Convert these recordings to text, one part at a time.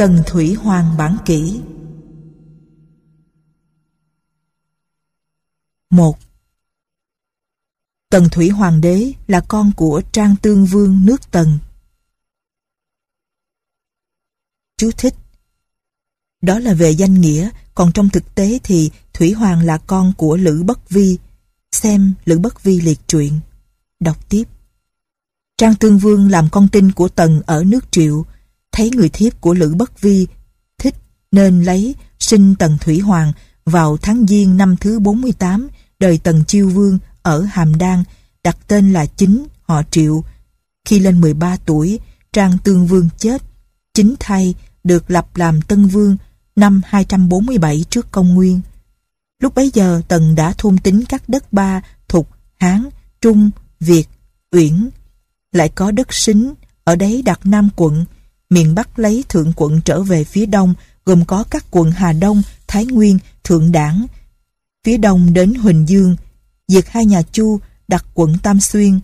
Tần Thủy Hoàng Bản Kỷ một Tần Thủy Hoàng đế là con của Trang Tương Vương nước Tần. Chú thích Đó là về danh nghĩa, còn trong thực tế thì Thủy Hoàng là con của Lữ Bất Vi. Xem Lữ Bất Vi liệt truyện. Đọc tiếp. Trang Tương Vương làm con tin của Tần ở nước Triệu, thấy người thiếp của Lữ Bất Vi thích nên lấy sinh Tần Thủy Hoàng vào tháng Giêng năm thứ 48 đời Tần Chiêu Vương ở Hàm Đan, đặt tên là Chính, họ Triệu. Khi lên 13 tuổi, Trang Tương Vương chết. Chính thay được lập làm Tân Vương năm 247 trước công nguyên. Lúc bấy giờ Tần đã thôn tính các đất Ba, Thục, Hán, Trung, Việt, Uyển. Lại có đất Sính, ở đấy đặt Nam quận, miền Bắc lấy Thượng quận trở về phía Đông, gồm có các quận Hà Đông, Thái Nguyên, Thượng Đảng. Phía Đông đến Huỳnh Dương, diệt hai nhà Chu, đặt quận Tam Xuyên.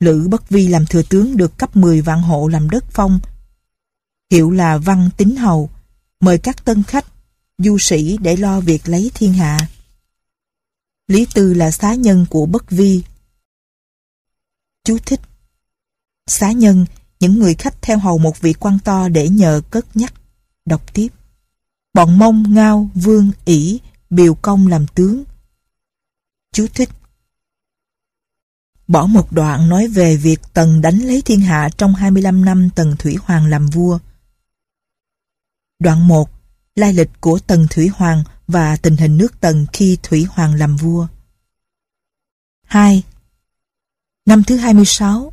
Lữ Bất Vi làm thừa tướng được cấp 10 vạn hộ làm đất phong. Hiệu là Văn tín Hầu, mời các tân khách, du sĩ để lo việc lấy thiên hạ. Lý Tư là xá nhân của Bất Vi. Chú thích Xá nhân, những người khách theo hầu một vị quan to để nhờ cất nhắc. Đọc tiếp. Bọn Mông, Ngao, Vương, ỷ Biều Công làm tướng. Chú thích Bỏ một đoạn nói về việc Tần đánh lấy thiên hạ trong 25 năm Tần Thủy Hoàng làm vua. Đoạn 1. Lai lịch của Tần Thủy Hoàng và tình hình nước Tần khi Thủy Hoàng làm vua. 2. Năm thứ 26,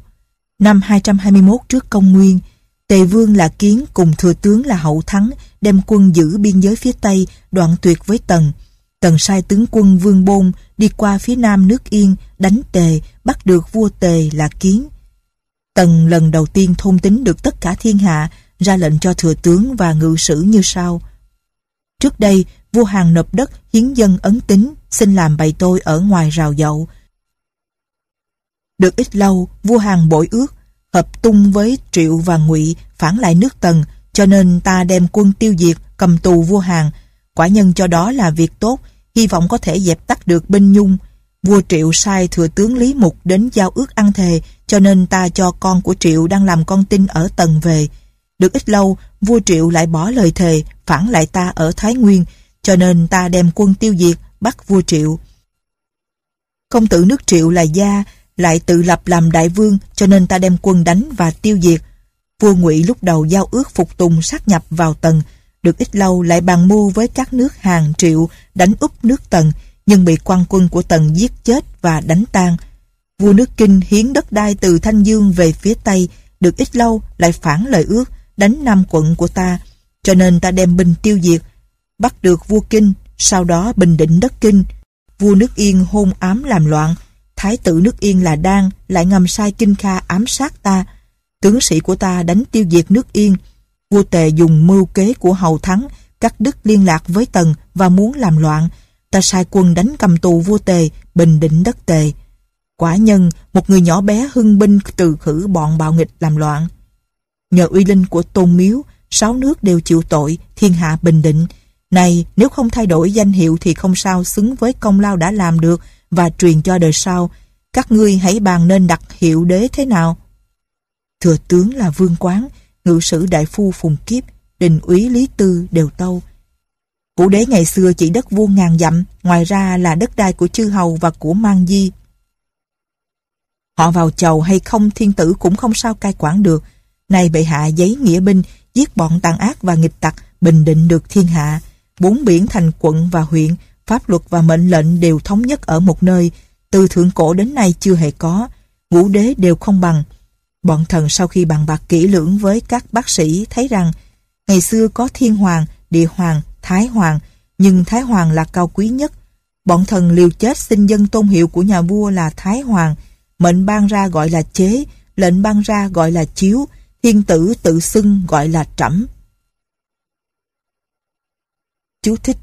năm 221 trước công nguyên, Tề Vương là Kiến cùng thừa tướng là Hậu Thắng đem quân giữ biên giới phía Tây đoạn tuyệt với Tần. Tần sai tướng quân Vương Bôn đi qua phía nam nước Yên đánh Tề bắt được vua Tề là Kiến. Tần lần đầu tiên thôn tính được tất cả thiên hạ ra lệnh cho thừa tướng và ngự sử như sau. Trước đây, vua Hàn nộp đất hiến dân ấn tính xin làm bày tôi ở ngoài rào dậu. Được ít lâu, vua hàng bội ước hợp tung với Triệu và Ngụy phản lại nước Tần, cho nên ta đem quân tiêu diệt, cầm tù vua hàng Quả nhân cho đó là việc tốt, hy vọng có thể dẹp tắt được binh nhung. Vua Triệu sai thừa tướng Lý Mục đến giao ước ăn thề, cho nên ta cho con của Triệu đang làm con tin ở Tần về. Được ít lâu, vua Triệu lại bỏ lời thề, phản lại ta ở Thái Nguyên, cho nên ta đem quân tiêu diệt, bắt vua Triệu. Công tử nước Triệu là Gia, lại tự lập làm đại vương cho nên ta đem quân đánh và tiêu diệt. Vua Ngụy lúc đầu giao ước phục tùng sát nhập vào Tần, được ít lâu lại bàn mưu với các nước hàng Triệu đánh úp nước Tần, nhưng bị quan quân của Tần giết chết và đánh tan. Vua nước Kinh hiến đất đai từ Thanh Dương về phía Tây, được ít lâu lại phản lời ước, đánh Nam quận của ta, cho nên ta đem binh tiêu diệt, bắt được vua Kinh, sau đó bình định đất Kinh. Vua nước Yên hôn ám làm loạn, Thái tử nước Yên là Đan lại ngầm sai Kinh Kha ám sát ta. Tướng sĩ của ta đánh tiêu diệt nước Yên. Vua Tề dùng mưu kế của hầu thắng, cắt đứt liên lạc với Tần và muốn làm loạn. Ta sai quân đánh cầm tù vua Tề, bình định đất Tề. Quả nhân, một người nhỏ bé hưng binh từ khử bọn bạo nghịch làm loạn. Nhờ uy linh của tôn miếu, sáu nước đều chịu tội, thiên hạ bình định. Này, nếu không thay đổi danh hiệu thì không sao xứng với công lao đã làm được và truyền cho đời sau, các ngươi hãy bàn nên đặt hiệu đế thế nào. Thừa tướng là vương quán, ngự sử đại phu phùng kiếp, đình úy lý tư đều tâu. Vũ đế ngày xưa chỉ đất vuông ngàn dặm, ngoài ra là đất đai của chư hầu và của mang di. Họ vào chầu hay không thiên tử cũng không sao cai quản được. nay bệ hạ giấy nghĩa binh, giết bọn tàn ác và nghịch tặc, bình định được thiên hạ. Bốn biển thành quận và huyện, pháp luật và mệnh lệnh đều thống nhất ở một nơi, từ thượng cổ đến nay chưa hề có, ngũ đế đều không bằng. Bọn thần sau khi bàn bạc kỹ lưỡng với các bác sĩ thấy rằng ngày xưa có thiên hoàng, địa hoàng, thái hoàng, nhưng thái hoàng là cao quý nhất. Bọn thần liều chết xin dân tôn hiệu của nhà vua là thái hoàng, mệnh ban ra gọi là chế, lệnh ban ra gọi là chiếu, thiên tử tự xưng gọi là trẫm. Chú thích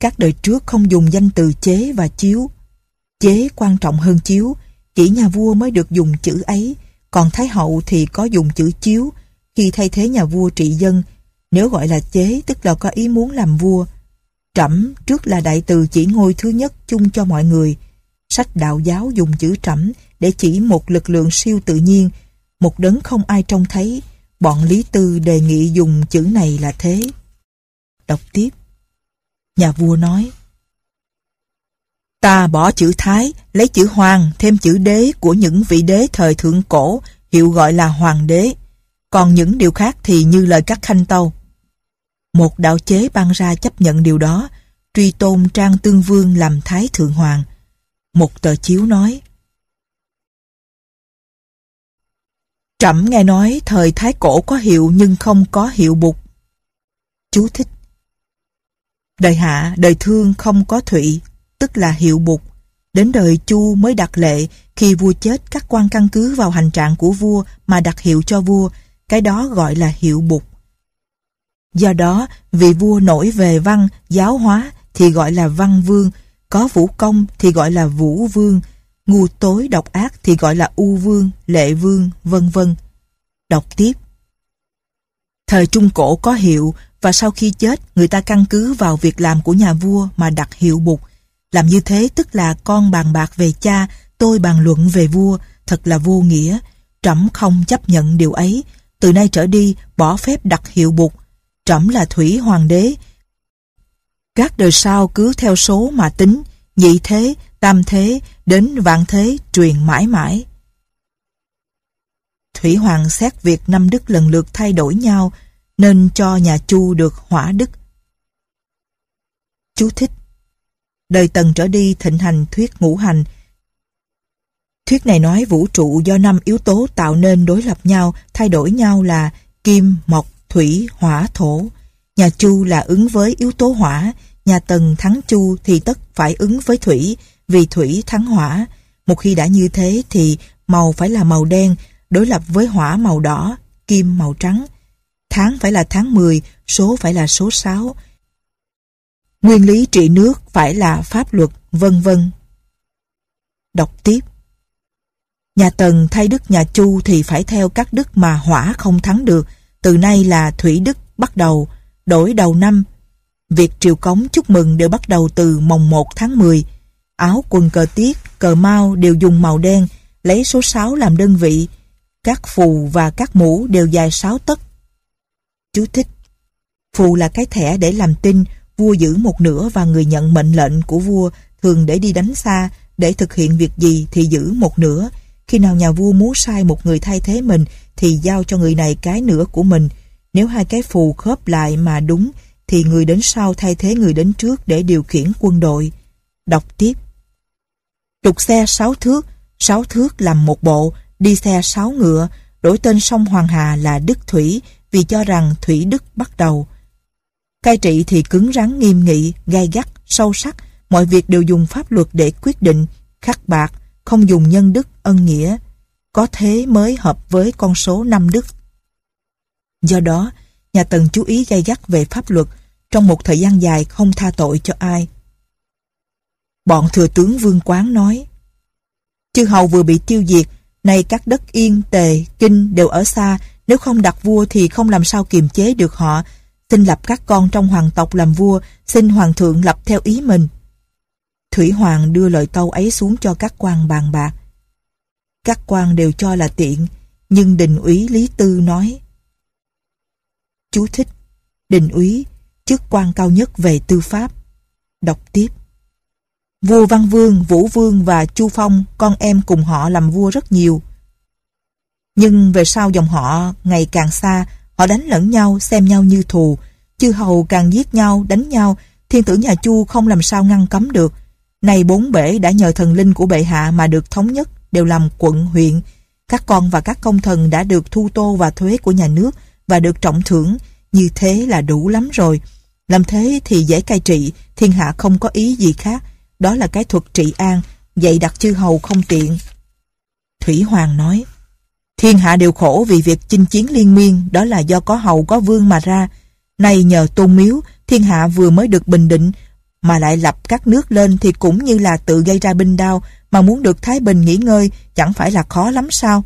các đời trước không dùng danh từ chế và chiếu. Chế quan trọng hơn chiếu, chỉ nhà vua mới được dùng chữ ấy, còn Thái Hậu thì có dùng chữ chiếu. Khi thay thế nhà vua trị dân, nếu gọi là chế tức là có ý muốn làm vua. Trẫm trước là đại từ chỉ ngôi thứ nhất chung cho mọi người. Sách đạo giáo dùng chữ trẫm để chỉ một lực lượng siêu tự nhiên, một đấng không ai trông thấy. Bọn Lý Tư đề nghị dùng chữ này là thế. Đọc tiếp. Nhà vua nói, Ta bỏ chữ Thái, lấy chữ Hoàng, thêm chữ đế của những vị đế thời thượng cổ, hiệu gọi là Hoàng đế. Còn những điều khác thì như lời các khanh tâu. Một đạo chế ban ra chấp nhận điều đó, truy tôn Trang Tương Vương làm Thái Thượng Hoàng. Một tờ chiếu nói, Trẫm nghe nói thời Thái Cổ có hiệu nhưng không có hiệu bục. Chú thích Đời hạ, đời thương không có thụy, tức là hiệu bục. Đến đời Chu mới đặt lệ, khi vua chết các quan căn cứ vào hành trạng của vua mà đặt hiệu cho vua, cái đó gọi là hiệu bục. Do đó, vị vua nổi về văn, giáo hóa thì gọi là văn vương, có vũ công thì gọi là vũ vương, ngu tối độc ác thì gọi là u vương, lệ vương, vân vân. Đọc tiếp. Thời Trung Cổ có hiệu và sau khi chết người ta căn cứ vào việc làm của nhà vua mà đặt hiệu bục. Làm như thế tức là con bàn bạc về cha, tôi bàn luận về vua, thật là vô nghĩa. Trẫm không chấp nhận điều ấy. Từ nay trở đi bỏ phép đặt hiệu bục. Trẫm là Thủy Hoàng đế. Các đời sau cứ theo số mà tính, nhị thế, tam thế, đến vạn thế truyền mãi mãi. Thủy Hoàng xét việc năm đức lần lượt thay đổi nhau, nên cho nhà Chu được hỏa đức. Chú thích Đời Tần trở đi thịnh hành thuyết ngũ hành. Thuyết này nói vũ trụ do năm yếu tố tạo nên đối lập nhau, thay đổi nhau là kim, mộc, thủy, hỏa, thổ. Nhà Chu là ứng với yếu tố hỏa, nhà Tần thắng Chu thì tất phải ứng với thủy, vì thủy thắng hỏa. Một khi đã như thế thì màu phải là màu đen, đối lập với hỏa màu đỏ, kim màu trắng. Tháng phải là tháng 10, số phải là số 6. Nguyên lý trị nước phải là pháp luật, vân vân. Đọc tiếp. Nhà Tần thay đức nhà Chu thì phải theo các đức mà hỏa không thắng được. Từ nay là thủy đức bắt đầu, đổi đầu năm. Việc triều cống chúc mừng đều bắt đầu từ mồng 1 tháng 10. Áo quần cờ tiết, cờ mau đều dùng màu đen, lấy số 6 làm đơn vị. Các phù và các mũ đều dài 6 tấc. Chú thích. Phù là cái thẻ để làm tin, vua giữ một nửa và người nhận mệnh lệnh của vua thường để đi đánh xa, để thực hiện việc gì thì giữ một nửa. Khi nào nhà vua muốn sai một người thay thế mình thì giao cho người này cái nửa của mình. Nếu hai cái phù khớp lại mà đúng thì người đến sau thay thế người đến trước để điều khiển quân đội. Đọc tiếp. Trục xe sáu thước, sáu thước làm một bộ, đi xe sáu ngựa, đổi tên sông Hoàng Hà là Đức Thủy vì cho rằng Thủy Đức bắt đầu. Cai trị thì cứng rắn nghiêm nghị, gai gắt, sâu sắc, mọi việc đều dùng pháp luật để quyết định, khắc bạc, không dùng nhân đức, ân nghĩa. Có thế mới hợp với con số năm đức. Do đó, nhà Tần chú ý gay gắt về pháp luật, trong một thời gian dài không tha tội cho ai. Bọn thừa tướng Vương Quán nói, Chư hầu vừa bị tiêu diệt, nay các đất yên, tề, kinh đều ở xa, nếu không đặt vua thì không làm sao kiềm chế được họ, xin lập các con trong hoàng tộc làm vua, xin hoàng thượng lập theo ý mình. Thủy Hoàng đưa lời tâu ấy xuống cho các quan bàn bạc. Các quan đều cho là tiện, nhưng đình úy Lý Tư nói. Chú thích, đình úy, chức quan cao nhất về tư pháp. Đọc tiếp. Vua Văn Vương, Vũ Vương và Chu Phong, con em cùng họ làm vua rất nhiều. Nhưng về sau dòng họ ngày càng xa, Họ đánh lẫn nhau, xem nhau như thù. Chư hầu càng giết nhau, đánh nhau, thiên tử nhà Chu không làm sao ngăn cấm được. Này bốn bể đã nhờ thần linh của bệ hạ mà được thống nhất, đều làm quận, huyện. Các con và các công thần đã được thu tô và thuế của nhà nước và được trọng thưởng. Như thế là đủ lắm rồi. Làm thế thì dễ cai trị, thiên hạ không có ý gì khác. Đó là cái thuật trị an, dạy đặt chư hầu không tiện. Thủy Hoàng nói, Thiên hạ đều khổ vì việc chinh chiến liên miên, đó là do có hầu có vương mà ra. Nay nhờ tôn miếu, thiên hạ vừa mới được bình định, mà lại lập các nước lên thì cũng như là tự gây ra binh đao, mà muốn được Thái Bình nghỉ ngơi chẳng phải là khó lắm sao?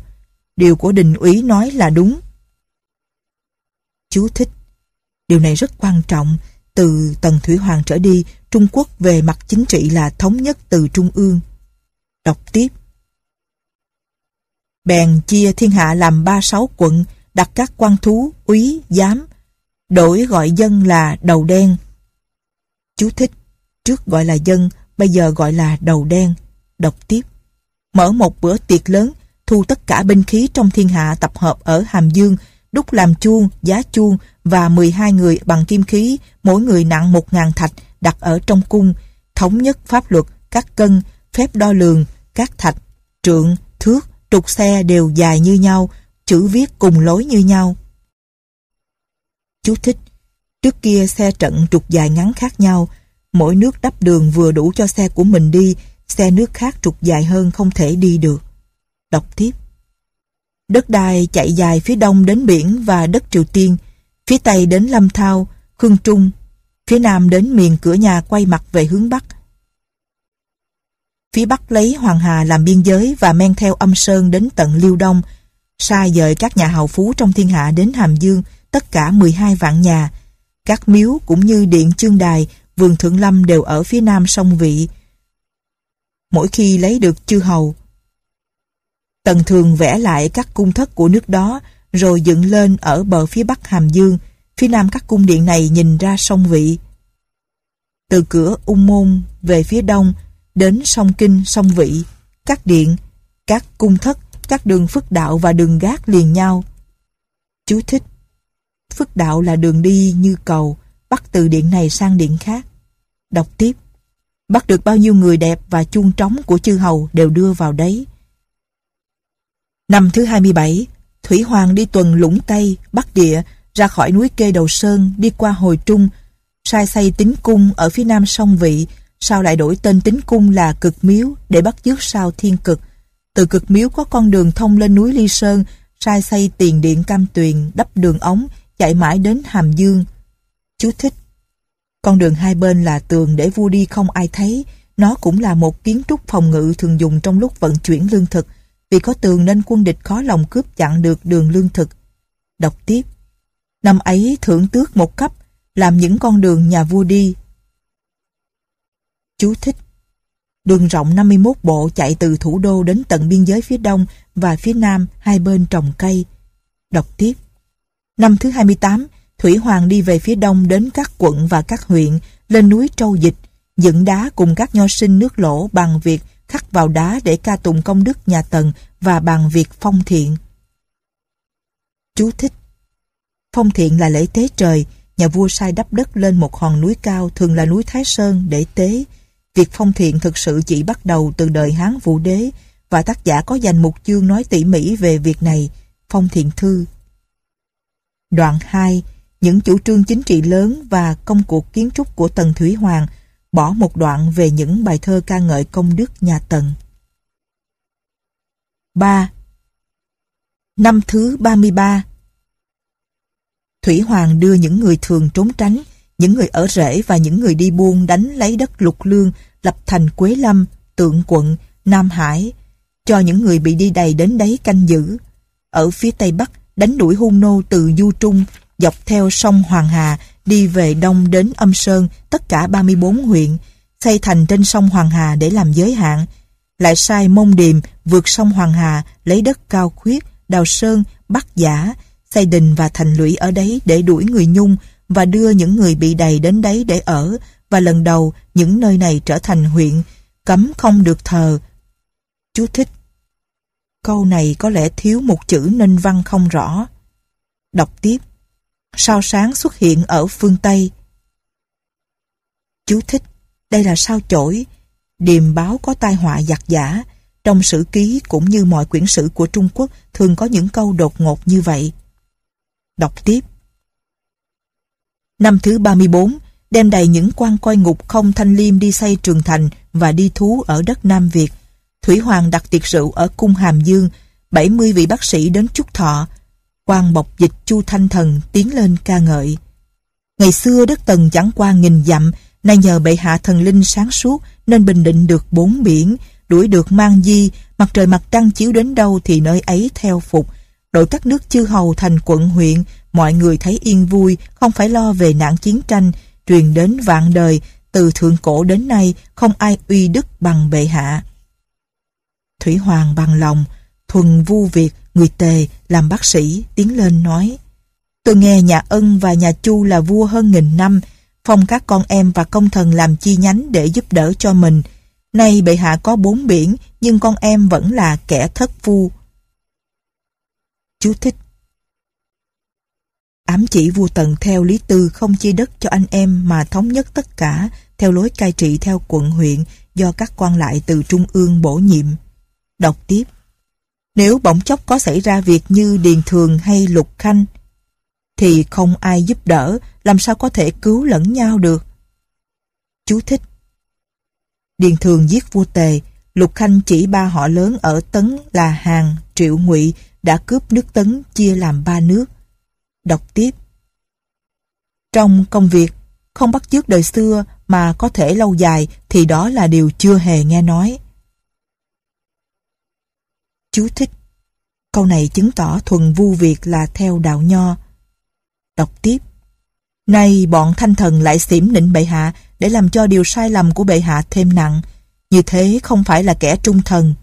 Điều của đình úy nói là đúng. Chú thích. Điều này rất quan trọng. Từ Tần Thủy Hoàng trở đi, Trung Quốc về mặt chính trị là thống nhất từ Trung ương. Đọc tiếp. Bèn chia thiên hạ làm ba sáu quận, đặt các quan thú, úy, giám, đổi gọi dân là đầu đen. Chú thích, trước gọi là dân, bây giờ gọi là đầu đen. Đọc tiếp. Mở một bữa tiệc lớn, thu tất cả binh khí trong thiên hạ tập hợp ở Hàm Dương, đúc làm chuông, giá chuông và 12 người bằng kim khí, mỗi người nặng 1.000 thạch đặt ở trong cung, thống nhất pháp luật, các cân, phép đo lường, các thạch, trượng, thước, trục xe đều dài như nhau, chữ viết cùng lối như nhau. Chú thích Trước kia xe trận trục dài ngắn khác nhau, mỗi nước đắp đường vừa đủ cho xe của mình đi, xe nước khác trục dài hơn không thể đi được. Đọc tiếp Đất đai chạy dài phía đông đến biển và đất Triều Tiên, phía tây đến Lâm Thao, Khương Trung, phía nam đến miền cửa nhà quay mặt về hướng bắc. Phía bắc lấy Hoàng Hà làm biên giới và men theo âm sơn đến tận Liêu Đông, xa dời các nhà hào phú trong thiên hạ đến Hàm Dương, tất cả 12 vạn nhà. Các miếu cũng như điện chương đài, vườn thượng lâm đều ở phía nam sông Vị. Mỗi khi lấy được chư hầu, Tần thường vẽ lại các cung thất của nước đó, rồi dựng lên ở bờ phía bắc Hàm Dương, phía nam các cung điện này nhìn ra sông Vị. Từ cửa Ung Môn về phía đông, đến sông Kinh, sông Vị, các điện, các cung thất, các đường phức đạo và đường gác liền nhau. Chú thích Phức đạo là đường đi như cầu, bắt từ điện này sang điện khác. Đọc tiếp Bắt được bao nhiêu người đẹp và chuông trống của chư hầu đều đưa vào đấy. Năm thứ 27, Thủy Hoàng đi tuần Lũng Tây, Bắc Địa, ra khỏi núi Kê Đầu Sơn, đi qua Hồi Trung, sai xây tính cung ở phía nam sông Vị, sau lại đổi tên tính cung là Cực Miếu để bắt chước sao Thiên Cực. Từ Cực Miếu có con đường thông lên núi Ly Sơn, sai xây tiền điện cam tuyền, đắp đường ống, chạy mãi đến Hàm Dương. Chú thích Con đường hai bên là tường để vua đi không ai thấy, nó cũng là một kiến trúc phòng ngự thường dùng trong lúc vận chuyển lương thực, vì có tường nên quân địch khó lòng cướp chặn được đường lương thực. Đọc tiếp Năm ấy thưởng tước một cấp, làm những con đường nhà vua đi. Chú thích Đường rộng 51 bộ chạy từ thủ đô đến tận biên giới phía đông và phía nam hai bên trồng cây. Đọc tiếp Năm thứ 28, Thủy Hoàng đi về phía đông đến các quận và các huyện, lên núi Trâu Dịch, dựng đá cùng các nho sinh nước lỗ bằng việc khắc vào đá để ca tụng công đức nhà Tần và bằng việc phong thiện. Chú thích Phong thiện là lễ tế trời, nhà vua sai đắp đất lên một hòn núi cao thường là núi Thái Sơn để tế. Việc phong thiện thực sự chỉ bắt đầu từ đời Hán Vũ Đế và tác giả có dành một chương nói tỉ mỉ về việc này, phong thiện thư. Đoạn 2. Những chủ trương chính trị lớn và công cuộc kiến trúc của Tần Thủy Hoàng bỏ một đoạn về những bài thơ ca ngợi công đức nhà Tần. 3. Năm thứ 33 Thủy Hoàng đưa những người thường trốn tránh, những người ở rễ và những người đi buôn đánh lấy đất lục lương, lập thành Quế Lâm, Tượng Quận, Nam Hải, cho những người bị đi đầy đến đấy canh giữ. Ở phía Tây Bắc, đánh đuổi hung nô từ Du Trung, dọc theo sông Hoàng Hà, đi về đông đến Âm Sơn, tất cả 34 huyện, xây thành trên sông Hoàng Hà để làm giới hạn. Lại sai mông điềm vượt sông Hoàng Hà, lấy đất cao khuyết, đào sơn, bắt giả, xây đình và thành lũy ở đấy để đuổi người Nhung và đưa những người bị đầy đến đấy để ở và lần đầu những nơi này trở thành huyện, cấm không được thờ. Chú thích Câu này có lẽ thiếu một chữ nên văn không rõ. Đọc tiếp sao sáng xuất hiện ở phương Tây. Chú thích, đây là sao chổi, điềm báo có tai họa giặc giả, trong sử ký cũng như mọi quyển sử của Trung Quốc thường có những câu đột ngột như vậy. Đọc tiếp. Năm thứ 34, đem đầy những quan coi ngục không thanh liêm đi xây trường thành và đi thú ở đất Nam Việt. Thủy Hoàng đặt tiệc rượu ở cung Hàm Dương, 70 vị bác sĩ đến chúc thọ, quan bọc dịch chu thanh thần tiến lên ca ngợi. Ngày xưa đất Tần chẳng qua nghìn dặm, nay nhờ bệ hạ thần linh sáng suốt nên bình định được bốn biển, đuổi được mang di, mặt trời mặt trăng chiếu đến đâu thì nơi ấy theo phục, đổi các nước chư hầu thành quận huyện mọi người thấy yên vui, không phải lo về nạn chiến tranh, truyền đến vạn đời, từ thượng cổ đến nay không ai uy đức bằng bệ hạ. Thủy Hoàng bằng lòng, thuần vu việc, người tề, làm bác sĩ, tiến lên nói. Tôi nghe nhà ân và nhà chu là vua hơn nghìn năm, phong các con em và công thần làm chi nhánh để giúp đỡ cho mình. Nay bệ hạ có bốn biển, nhưng con em vẫn là kẻ thất phu. Chú thích Ám chỉ vua Tần theo Lý Tư không chia đất cho anh em mà thống nhất tất cả theo lối cai trị theo quận huyện do các quan lại từ trung ương bổ nhiệm. Đọc tiếp nếu bỗng chốc có xảy ra việc như Điền Thường hay Lục Khanh thì không ai giúp đỡ làm sao có thể cứu lẫn nhau được. Chú thích Điền Thường giết vua Tề Lục Khanh chỉ ba họ lớn ở Tấn là hàng Triệu Ngụy đã cướp nước Tấn chia làm ba nước. Đọc tiếp. Trong công việc, không bắt chước đời xưa mà có thể lâu dài thì đó là điều chưa hề nghe nói. Chú thích. Câu này chứng tỏ thuần vu việc là theo đạo nho. Đọc tiếp. Nay bọn thanh thần lại xỉm nịnh bệ hạ để làm cho điều sai lầm của bệ hạ thêm nặng. Như thế không phải là kẻ trung thần.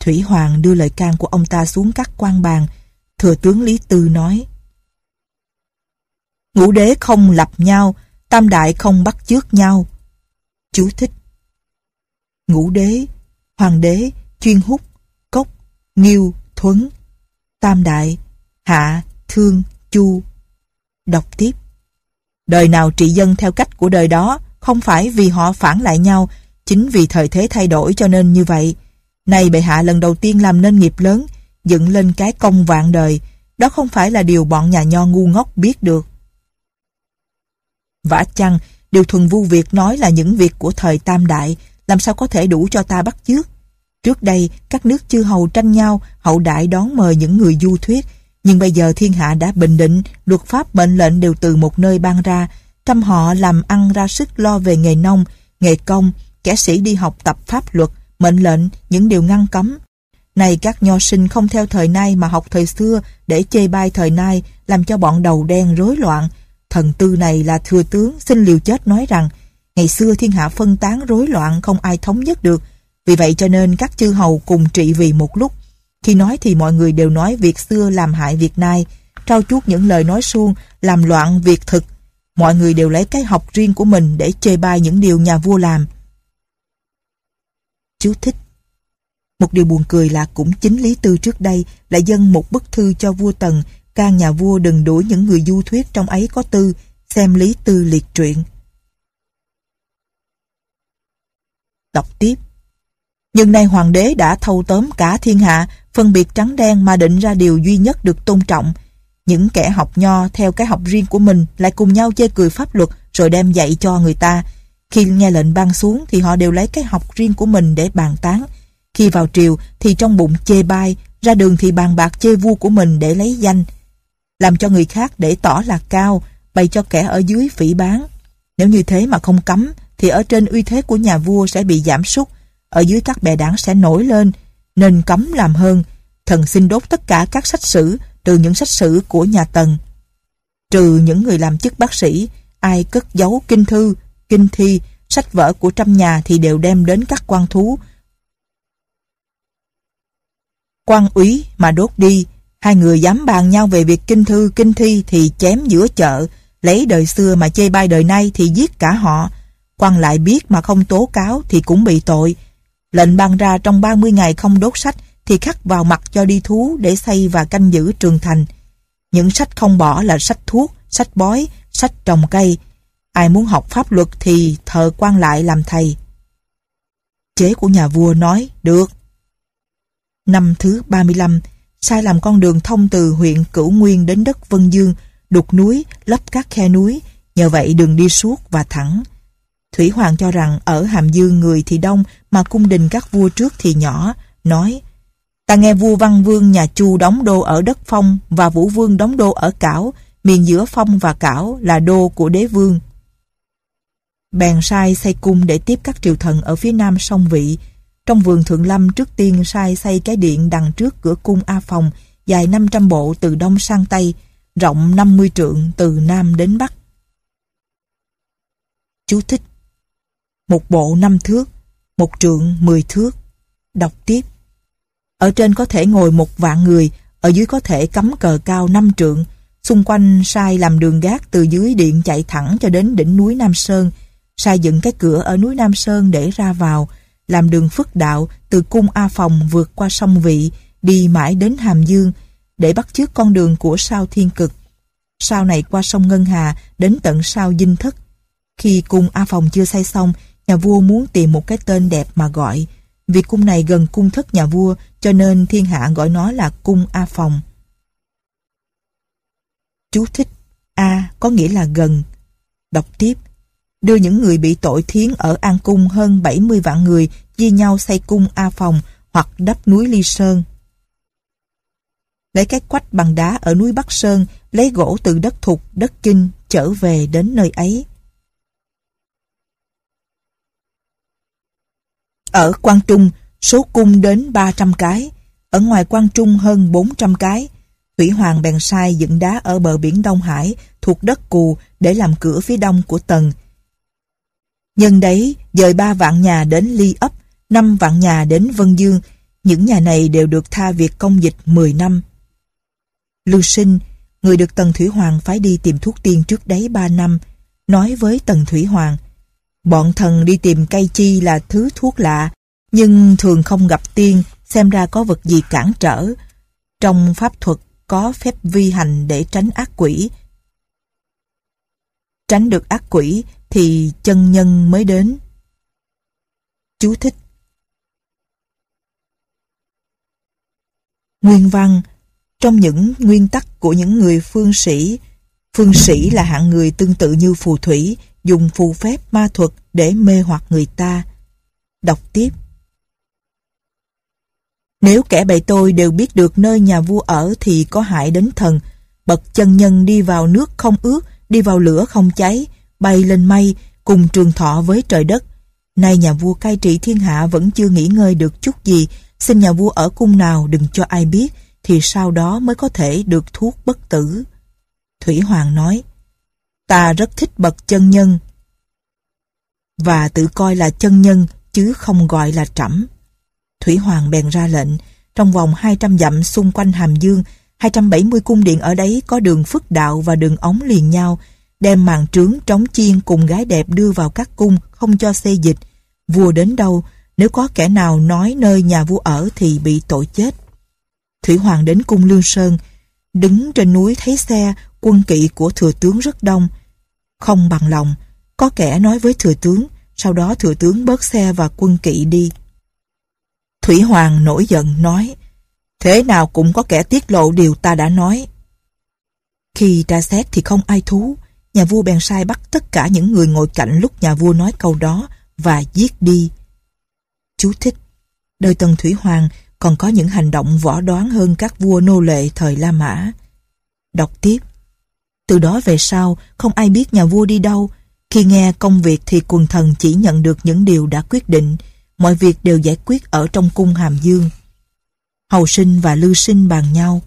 Thủy Hoàng đưa lời can của ông ta xuống các quan bàn. Thừa tướng Lý Tư nói Ngũ đế không lập nhau, tam đại không bắt chước nhau. Chú thích Ngũ đế, hoàng đế, chuyên hút, nghiêu, thuấn. Tam đại, hạ, thương, chu. Đọc tiếp Đời nào trị dân theo cách của đời đó không phải vì họ phản lại nhau, chính vì thời thế thay đổi cho nên như vậy. Này bệ hạ lần đầu tiên làm nên nghiệp lớn, dựng lên cái công vạn đời, đó không phải là điều bọn nhà nho ngu ngốc biết được. Vả chăng, điều thuần vu việc nói là những việc của thời tam đại, làm sao có thể đủ cho ta bắt chước. Trước đây, các nước chư hầu tranh nhau, hậu đại đón mời những người du thuyết, nhưng bây giờ thiên hạ đã bình định, luật pháp mệnh lệnh đều từ một nơi ban ra, trăm họ làm ăn ra sức lo về nghề nông, nghề công, kẻ sĩ đi học tập pháp luật, mệnh lệnh, những điều ngăn cấm. Này các nho sinh không theo thời nay mà học thời xưa để chê bai thời nay, làm cho bọn đầu đen rối loạn. Thần tư này là thừa tướng xin liều chết nói rằng, ngày xưa thiên hạ phân tán rối loạn không ai thống nhất được, vì vậy cho nên các chư hầu cùng trị vì một lúc. Khi nói thì mọi người đều nói việc xưa làm hại việc nay, trao chuốt những lời nói suông, làm loạn việc thực. Mọi người đều lấy cái học riêng của mình để chê bai những điều nhà vua làm. Chú thích Một điều buồn cười là cũng chính Lý Tư trước đây lại dâng một bức thư cho vua Tần can nhà vua đừng đuổi những người du thuyết trong ấy có tư xem Lý Tư liệt truyện. Đọc tiếp nhưng nay hoàng đế đã thâu tóm cả thiên hạ phân biệt trắng đen mà định ra điều duy nhất được tôn trọng. Những kẻ học nho theo cái học riêng của mình lại cùng nhau chê cười pháp luật rồi đem dạy cho người ta khi nghe lệnh ban xuống thì họ đều lấy cái học riêng của mình để bàn tán. Khi vào triều thì trong bụng chê bai, ra đường thì bàn bạc chê vua của mình để lấy danh. Làm cho người khác để tỏ là cao, bày cho kẻ ở dưới phỉ bán. Nếu như thế mà không cấm, thì ở trên uy thế của nhà vua sẽ bị giảm sút, ở dưới các bè đảng sẽ nổi lên, nên cấm làm hơn. Thần xin đốt tất cả các sách sử, từ những sách sử của nhà Tần. Trừ những người làm chức bác sĩ, ai cất giấu kinh thư, kinh thi, sách vở của trăm nhà thì đều đem đến các quan thú. Quan úy mà đốt đi, hai người dám bàn nhau về việc kinh thư, kinh thi thì chém giữa chợ, lấy đời xưa mà chê bai đời nay thì giết cả họ. Quan lại biết mà không tố cáo thì cũng bị tội. Lệnh ban ra trong 30 ngày không đốt sách thì khắc vào mặt cho đi thú để xây và canh giữ trường thành. Những sách không bỏ là sách thuốc, sách bói, sách trồng cây, Ai muốn học pháp luật thì thờ quan lại làm thầy. Chế của nhà vua nói, được. Năm thứ 35, sai làm con đường thông từ huyện Cửu Nguyên đến đất Vân Dương, đục núi, lấp các khe núi, nhờ vậy đường đi suốt và thẳng. Thủy Hoàng cho rằng ở Hàm Dương người thì đông mà cung đình các vua trước thì nhỏ, nói Ta nghe vua Văn Vương nhà Chu đóng đô ở đất Phong và Vũ Vương đóng đô ở Cảo, miền giữa Phong và Cảo là đô của đế vương bèn sai xây cung để tiếp các triều thần ở phía nam sông Vị. Trong vườn Thượng Lâm trước tiên sai xây cái điện đằng trước cửa cung A Phòng dài 500 bộ từ đông sang tây, rộng 50 trượng từ Nam đến Bắc. Chú thích một bộ năm thước, một trượng 10 thước. Đọc tiếp. Ở trên có thể ngồi một vạn người, ở dưới có thể cắm cờ cao năm trượng, xung quanh sai làm đường gác từ dưới điện chạy thẳng cho đến đỉnh núi Nam Sơn, sai dựng cái cửa ở núi Nam Sơn để ra vào, làm đường phức đạo từ cung A Phòng vượt qua sông Vị, đi mãi đến Hàm Dương, để bắt chước con đường của sao thiên cực. Sau này qua sông Ngân Hà đến tận sao Dinh Thất. Khi cung A Phòng chưa xây xong, nhà vua muốn tìm một cái tên đẹp mà gọi. Vì cung này gần cung thất nhà vua, cho nên thiên hạ gọi nó là cung A Phòng. Chú thích A có nghĩa là gần. Đọc tiếp. Đưa những người bị tội thiến ở An Cung hơn 70 vạn người chia nhau xây cung A Phòng hoặc đắp núi Ly Sơn. Lấy cái quách bằng đá ở núi Bắc Sơn, lấy gỗ từ đất thục, đất kinh, trở về đến nơi ấy. Ở Quang Trung, số cung đến 300 cái, ở ngoài Quang Trung hơn 400 cái. Thủy Hoàng bèn sai dựng đá ở bờ biển Đông Hải thuộc đất cù để làm cửa phía đông của tầng. Nhân đấy, dời ba vạn nhà đến Ly ấp, năm vạn nhà đến Vân Dương, những nhà này đều được tha việc công dịch 10 năm. Lưu Sinh, người được Tần Thủy Hoàng phái đi tìm thuốc tiên trước đấy 3 năm, nói với Tần Thủy Hoàng, bọn thần đi tìm cây chi là thứ thuốc lạ, nhưng thường không gặp tiên, xem ra có vật gì cản trở. Trong pháp thuật có phép vi hành để tránh ác quỷ. Tránh được ác quỷ thì chân nhân mới đến. Chú thích Nguyên văn Trong những nguyên tắc của những người phương sĩ, phương sĩ là hạng người tương tự như phù thủy, dùng phù phép ma thuật để mê hoặc người ta. Đọc tiếp nếu kẻ bậy tôi đều biết được nơi nhà vua ở thì có hại đến thần. Bậc chân nhân đi vào nước không ướt, đi vào lửa không cháy, bay lên mây, cùng trường thọ với trời đất. Nay nhà vua cai trị thiên hạ vẫn chưa nghỉ ngơi được chút gì, xin nhà vua ở cung nào đừng cho ai biết, thì sau đó mới có thể được thuốc bất tử. Thủy Hoàng nói, ta rất thích bậc chân nhân, và tự coi là chân nhân chứ không gọi là trẫm. Thủy Hoàng bèn ra lệnh, trong vòng 200 dặm xung quanh Hàm Dương, 270 cung điện ở đấy có đường phức đạo và đường ống liền nhau, đem màn trướng trống chiên cùng gái đẹp đưa vào các cung, không cho xê dịch. Vua đến đâu, nếu có kẻ nào nói nơi nhà vua ở thì bị tội chết. Thủy Hoàng đến cung Lương Sơn, đứng trên núi thấy xe, quân kỵ của thừa tướng rất đông. Không bằng lòng, có kẻ nói với thừa tướng, sau đó thừa tướng bớt xe và quân kỵ đi. Thủy Hoàng nổi giận nói Thế nào cũng có kẻ tiết lộ điều ta đã nói Khi tra xét thì không ai thú Nhà vua bèn sai bắt tất cả những người ngồi cạnh lúc nhà vua nói câu đó Và giết đi Chú thích Đời Tần Thủy Hoàng còn có những hành động võ đoán hơn các vua nô lệ thời La Mã Đọc tiếp từ đó về sau không ai biết nhà vua đi đâu Khi nghe công việc thì quần thần chỉ nhận được những điều đã quyết định mọi việc đều giải quyết ở trong cung Hàm Dương. Hầu sinh và lưu sinh bàn nhau.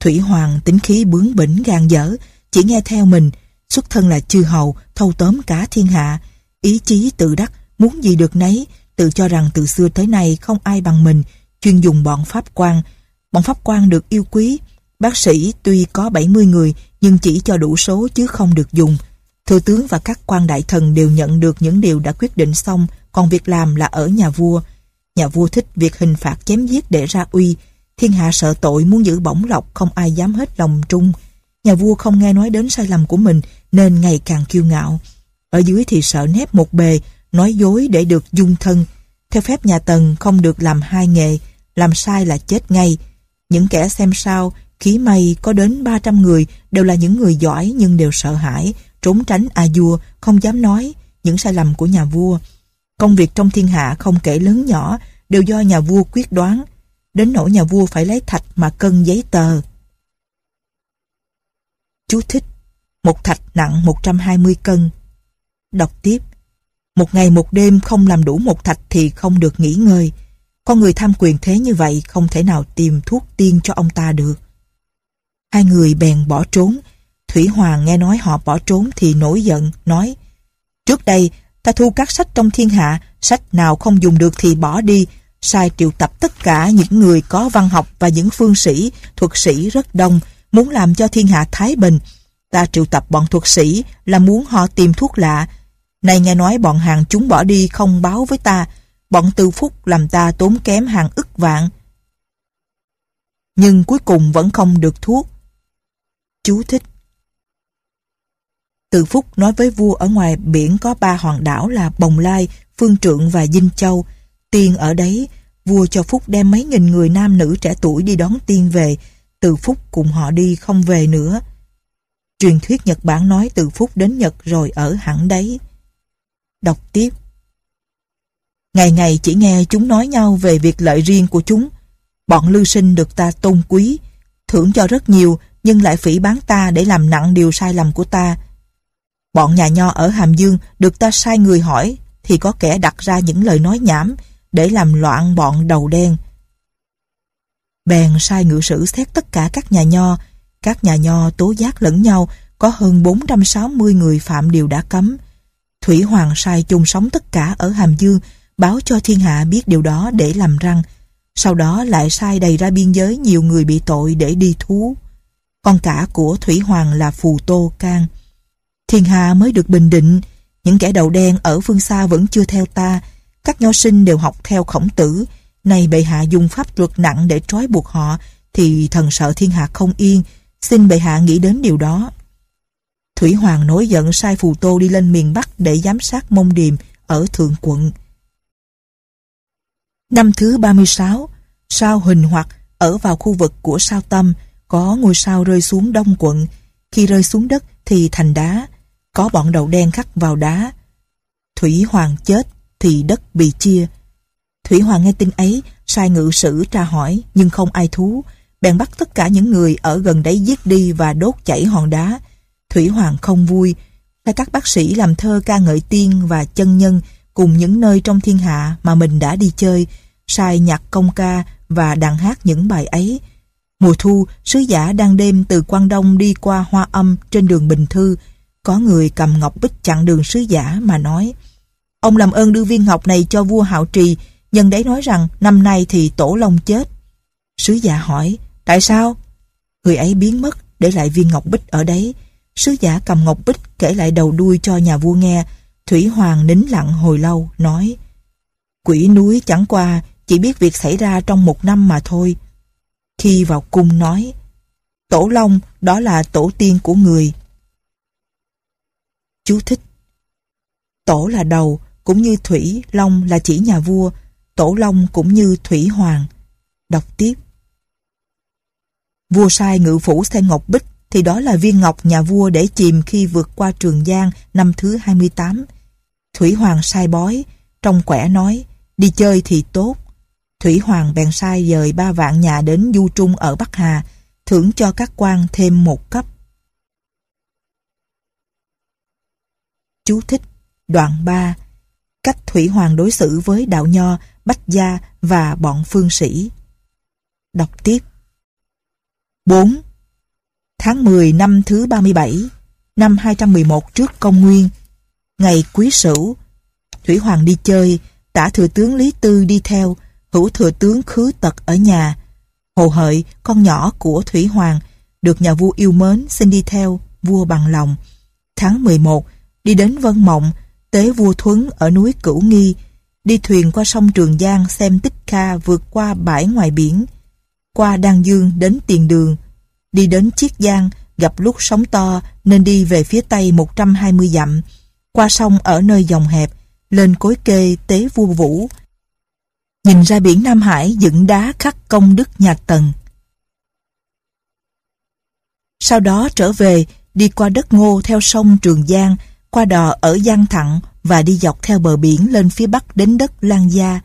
Thủy Hoàng tính khí bướng bỉnh gan dở, chỉ nghe theo mình, xuất thân là chư hầu, thâu tóm cả thiên hạ, ý chí tự đắc, muốn gì được nấy, tự cho rằng từ xưa tới nay không ai bằng mình, chuyên dùng bọn pháp quan. Bọn pháp quan được yêu quý, bác sĩ tuy có 70 người nhưng chỉ cho đủ số chứ không được dùng. Thừa tướng và các quan đại thần đều nhận được những điều đã quyết định xong còn việc làm là ở nhà vua. Nhà vua thích việc hình phạt chém giết để ra uy, thiên hạ sợ tội muốn giữ bổng lọc không ai dám hết lòng trung. Nhà vua không nghe nói đến sai lầm của mình nên ngày càng kiêu ngạo. Ở dưới thì sợ nép một bề, nói dối để được dung thân. Theo phép nhà Tần không được làm hai nghề, làm sai là chết ngay. Những kẻ xem sao, khí mây có đến 300 người đều là những người giỏi nhưng đều sợ hãi, trốn tránh a vua, không dám nói những sai lầm của nhà vua. Công việc trong thiên hạ không kể lớn nhỏ đều do nhà vua quyết đoán. Đến nỗi nhà vua phải lấy thạch mà cân giấy tờ. Chú thích Một thạch nặng 120 cân. Đọc tiếp Một ngày một đêm không làm đủ một thạch thì không được nghỉ ngơi. Con người tham quyền thế như vậy không thể nào tìm thuốc tiên cho ông ta được. Hai người bèn bỏ trốn. Thủy Hoàng nghe nói họ bỏ trốn thì nổi giận, nói Trước đây, ta thu các sách trong thiên hạ, sách nào không dùng được thì bỏ đi, sai triệu tập tất cả những người có văn học và những phương sĩ, thuật sĩ rất đông, muốn làm cho thiên hạ thái bình. Ta triệu tập bọn thuật sĩ là muốn họ tìm thuốc lạ. Này nghe nói bọn hàng chúng bỏ đi không báo với ta, bọn tư phúc làm ta tốn kém hàng ức vạn. Nhưng cuối cùng vẫn không được thuốc. Chú thích Từ Phúc nói với vua ở ngoài biển có ba hòn đảo là Bồng Lai, Phương Trượng và Dinh Châu. Tiên ở đấy, vua cho Phúc đem mấy nghìn người nam nữ trẻ tuổi đi đón tiên về. Từ Phúc cùng họ đi không về nữa. Truyền thuyết Nhật Bản nói từ Phúc đến Nhật rồi ở hẳn đấy. Đọc tiếp. Ngày ngày chỉ nghe chúng nói nhau về việc lợi riêng của chúng. Bọn lưu sinh được ta tôn quý, thưởng cho rất nhiều nhưng lại phỉ bán ta để làm nặng điều sai lầm của ta. Bọn nhà nho ở Hàm Dương được ta sai người hỏi thì có kẻ đặt ra những lời nói nhảm để làm loạn bọn đầu đen. Bèn sai ngự sử xét tất cả các nhà nho, các nhà nho tố giác lẫn nhau có hơn 460 người phạm điều đã cấm. Thủy Hoàng sai chung sống tất cả ở Hàm Dương báo cho thiên hạ biết điều đó để làm răng. Sau đó lại sai đầy ra biên giới nhiều người bị tội để đi thú. Con cả của Thủy Hoàng là Phù Tô Can. Thiên hạ mới được bình định, những kẻ đầu đen ở phương xa vẫn chưa theo ta. Các nho sinh đều học theo khổng tử. nay bệ hạ dùng pháp luật nặng để trói buộc họ, thì thần sợ thiên hạ không yên. Xin bệ hạ nghĩ đến điều đó. Thủy Hoàng nổi giận sai Phù Tô đi lên miền Bắc để giám sát mông điềm ở Thượng quận. Năm thứ 36, sao Huỳnh Hoặc ở vào khu vực của sao Tâm, có ngôi sao rơi xuống đông quận. Khi rơi xuống đất thì thành đá, có bọn đầu đen khắc vào đá. Thủy Hoàng chết thì đất bị chia. Thủy Hoàng nghe tin ấy, sai ngự sử tra hỏi nhưng không ai thú. Bèn bắt tất cả những người ở gần đấy giết đi và đốt chảy hòn đá. Thủy Hoàng không vui, sai các bác sĩ làm thơ ca ngợi tiên và chân nhân cùng những nơi trong thiên hạ mà mình đã đi chơi, sai nhạc công ca và đàn hát những bài ấy. Mùa thu, sứ giả đang đêm từ Quang Đông đi qua Hoa Âm trên đường Bình Thư, có người cầm ngọc bích chặn đường sứ giả mà nói Ông làm ơn đưa viên ngọc này cho vua Hạo Trì, nhân đấy nói rằng năm nay thì tổ long chết. Sứ giả hỏi, tại sao? Người ấy biến mất, để lại viên ngọc bích ở đấy. Sứ giả cầm ngọc bích kể lại đầu đuôi cho nhà vua nghe, Thủy Hoàng nín lặng hồi lâu, nói Quỷ núi chẳng qua chỉ biết việc xảy ra trong một năm mà thôi. Khi vào cung nói Tổ Long đó là tổ tiên của người. Chú thích Tổ là đầu, cũng như Thủy, Long là chỉ nhà vua, Tổ Long cũng như Thủy Hoàng. Đọc tiếp. Vua sai ngự phủ xem ngọc bích thì đó là viên ngọc nhà vua để chìm khi vượt qua Trường Giang năm thứ 28. Thủy Hoàng sai bói, trong quẻ nói, đi chơi thì tốt. Thủy Hoàng bèn sai dời ba vạn nhà đến Du Trung ở Bắc Hà, thưởng cho các quan thêm một cấp. Chú thích Đoạn 3 Cách Thủy Hoàng đối xử với đạo nho, bách gia và bọn phương sĩ. Đọc tiếp 4. Tháng 10 năm thứ 37, năm 211 trước công nguyên, ngày Quý Sửu, Thủy Hoàng đi chơi, tả thừa tướng Lý Tư đi theo, hữu thừa tướng Khứ Tật ở nhà. Hồ Hợi, con nhỏ của Thủy Hoàng, được nhà vua yêu mến xin đi theo, vua bằng lòng. Tháng 11, đi đến Vân Mộng, tế vua Thuấn ở núi Cửu Nghi, đi thuyền qua sông Trường Giang xem Tích Kha vượt qua bãi ngoài biển, qua Đan Dương đến Tiền Đường, đi đến Chiết Giang, gặp lúc sóng to nên đi về phía tây 120 dặm, qua sông ở nơi dòng hẹp, lên cối kê tế vua Vũ. Nhìn ra biển Nam Hải dựng đá khắc công đức nhà Tần. Sau đó trở về, đi qua đất ngô theo sông Trường Giang, qua đò ở Giang Thặng và đi dọc theo bờ biển lên phía bắc đến đất Lan Gia.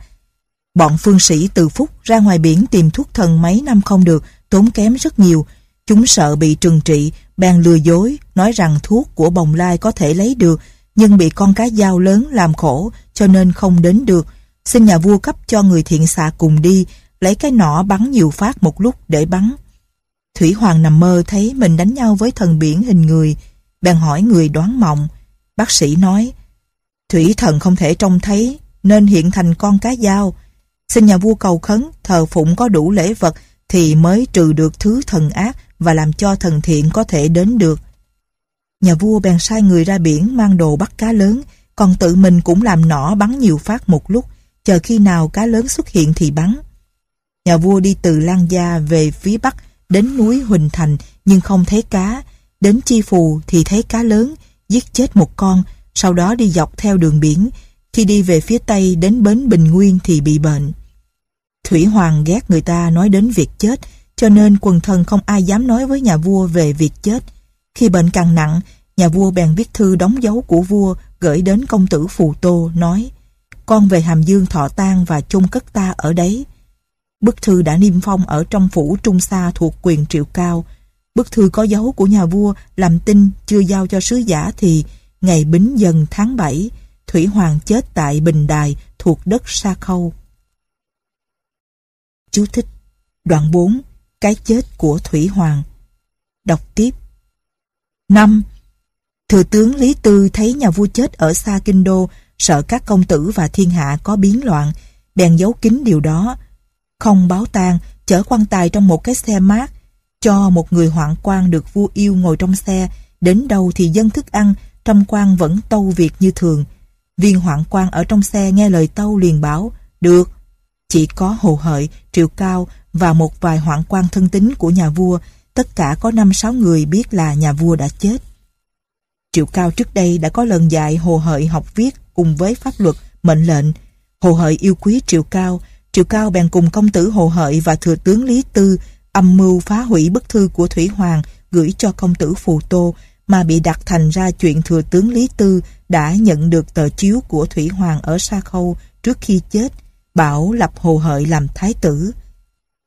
Bọn phương sĩ từ Phúc ra ngoài biển tìm thuốc thần mấy năm không được, tốn kém rất nhiều. Chúng sợ bị trừng trị, bèn lừa dối, nói rằng thuốc của bồng lai có thể lấy được, nhưng bị con cá dao lớn làm khổ cho nên không đến được. Xin nhà vua cấp cho người thiện xạ cùng đi, lấy cái nỏ bắn nhiều phát một lúc để bắn. Thủy Hoàng nằm mơ thấy mình đánh nhau với thần biển hình người, bèn hỏi người đoán mộng. Bác sĩ nói, Thủy thần không thể trông thấy, nên hiện thành con cá dao. Xin nhà vua cầu khấn, thờ phụng có đủ lễ vật thì mới trừ được thứ thần ác và làm cho thần thiện có thể đến được. Nhà vua bèn sai người ra biển mang đồ bắt cá lớn, còn tự mình cũng làm nỏ bắn nhiều phát một lúc, chờ khi nào cá lớn xuất hiện thì bắn. Nhà vua đi từ Lan Gia về phía bắc đến núi Huỳnh Thành nhưng không thấy cá, đến Chi Phù thì thấy cá lớn, giết chết một con, sau đó đi dọc theo đường biển, khi đi về phía Tây đến bến Bình Nguyên thì bị bệnh. Thủy Hoàng ghét người ta nói đến việc chết, cho nên quần thần không ai dám nói với nhà vua về việc chết. Khi bệnh càng nặng, nhà vua bèn viết thư đóng dấu của vua gửi đến công tử Phù Tô nói con về Hàm Dương thọ tang và chung cất ta ở đấy. Bức thư đã niêm phong ở trong phủ Trung Sa thuộc quyền triệu cao. Bức thư có dấu của nhà vua làm tin chưa giao cho sứ giả thì ngày Bính Dần tháng 7, Thủy Hoàng chết tại Bình Đài thuộc đất Sa Khâu. Chú thích Đoạn 4 Cái chết của Thủy Hoàng Đọc tiếp 5. Thừa tướng Lý Tư thấy nhà vua chết ở xa Kinh Đô sợ các công tử và thiên hạ có biến loạn, bèn giấu kín điều đó. Không báo tang, chở quan tài trong một cái xe mát, cho một người hoạn quan được vua yêu ngồi trong xe. Đến đâu thì dân thức ăn trong quan vẫn tâu việc như thường. Viên hoạn quan ở trong xe nghe lời tâu liền bảo, được. Chỉ có hồ hợi triệu cao và một vài hoạn quan thân tín của nhà vua. Tất cả có năm sáu người biết là nhà vua đã chết. Triệu cao trước đây đã có lần dạy hồ hợi học viết cùng với pháp luật mệnh lệnh hồ hợi yêu quý triệu cao Triệu Cao bèn cùng công tử Hồ Hợi và thừa tướng Lý Tư âm mưu phá hủy bức thư của Thủy Hoàng gửi cho công tử Phù Tô mà bị đặt thành ra chuyện thừa tướng Lý Tư đã nhận được tờ chiếu của Thủy Hoàng ở Sa Khâu trước khi chết, bảo lập Hồ Hợi làm thái tử.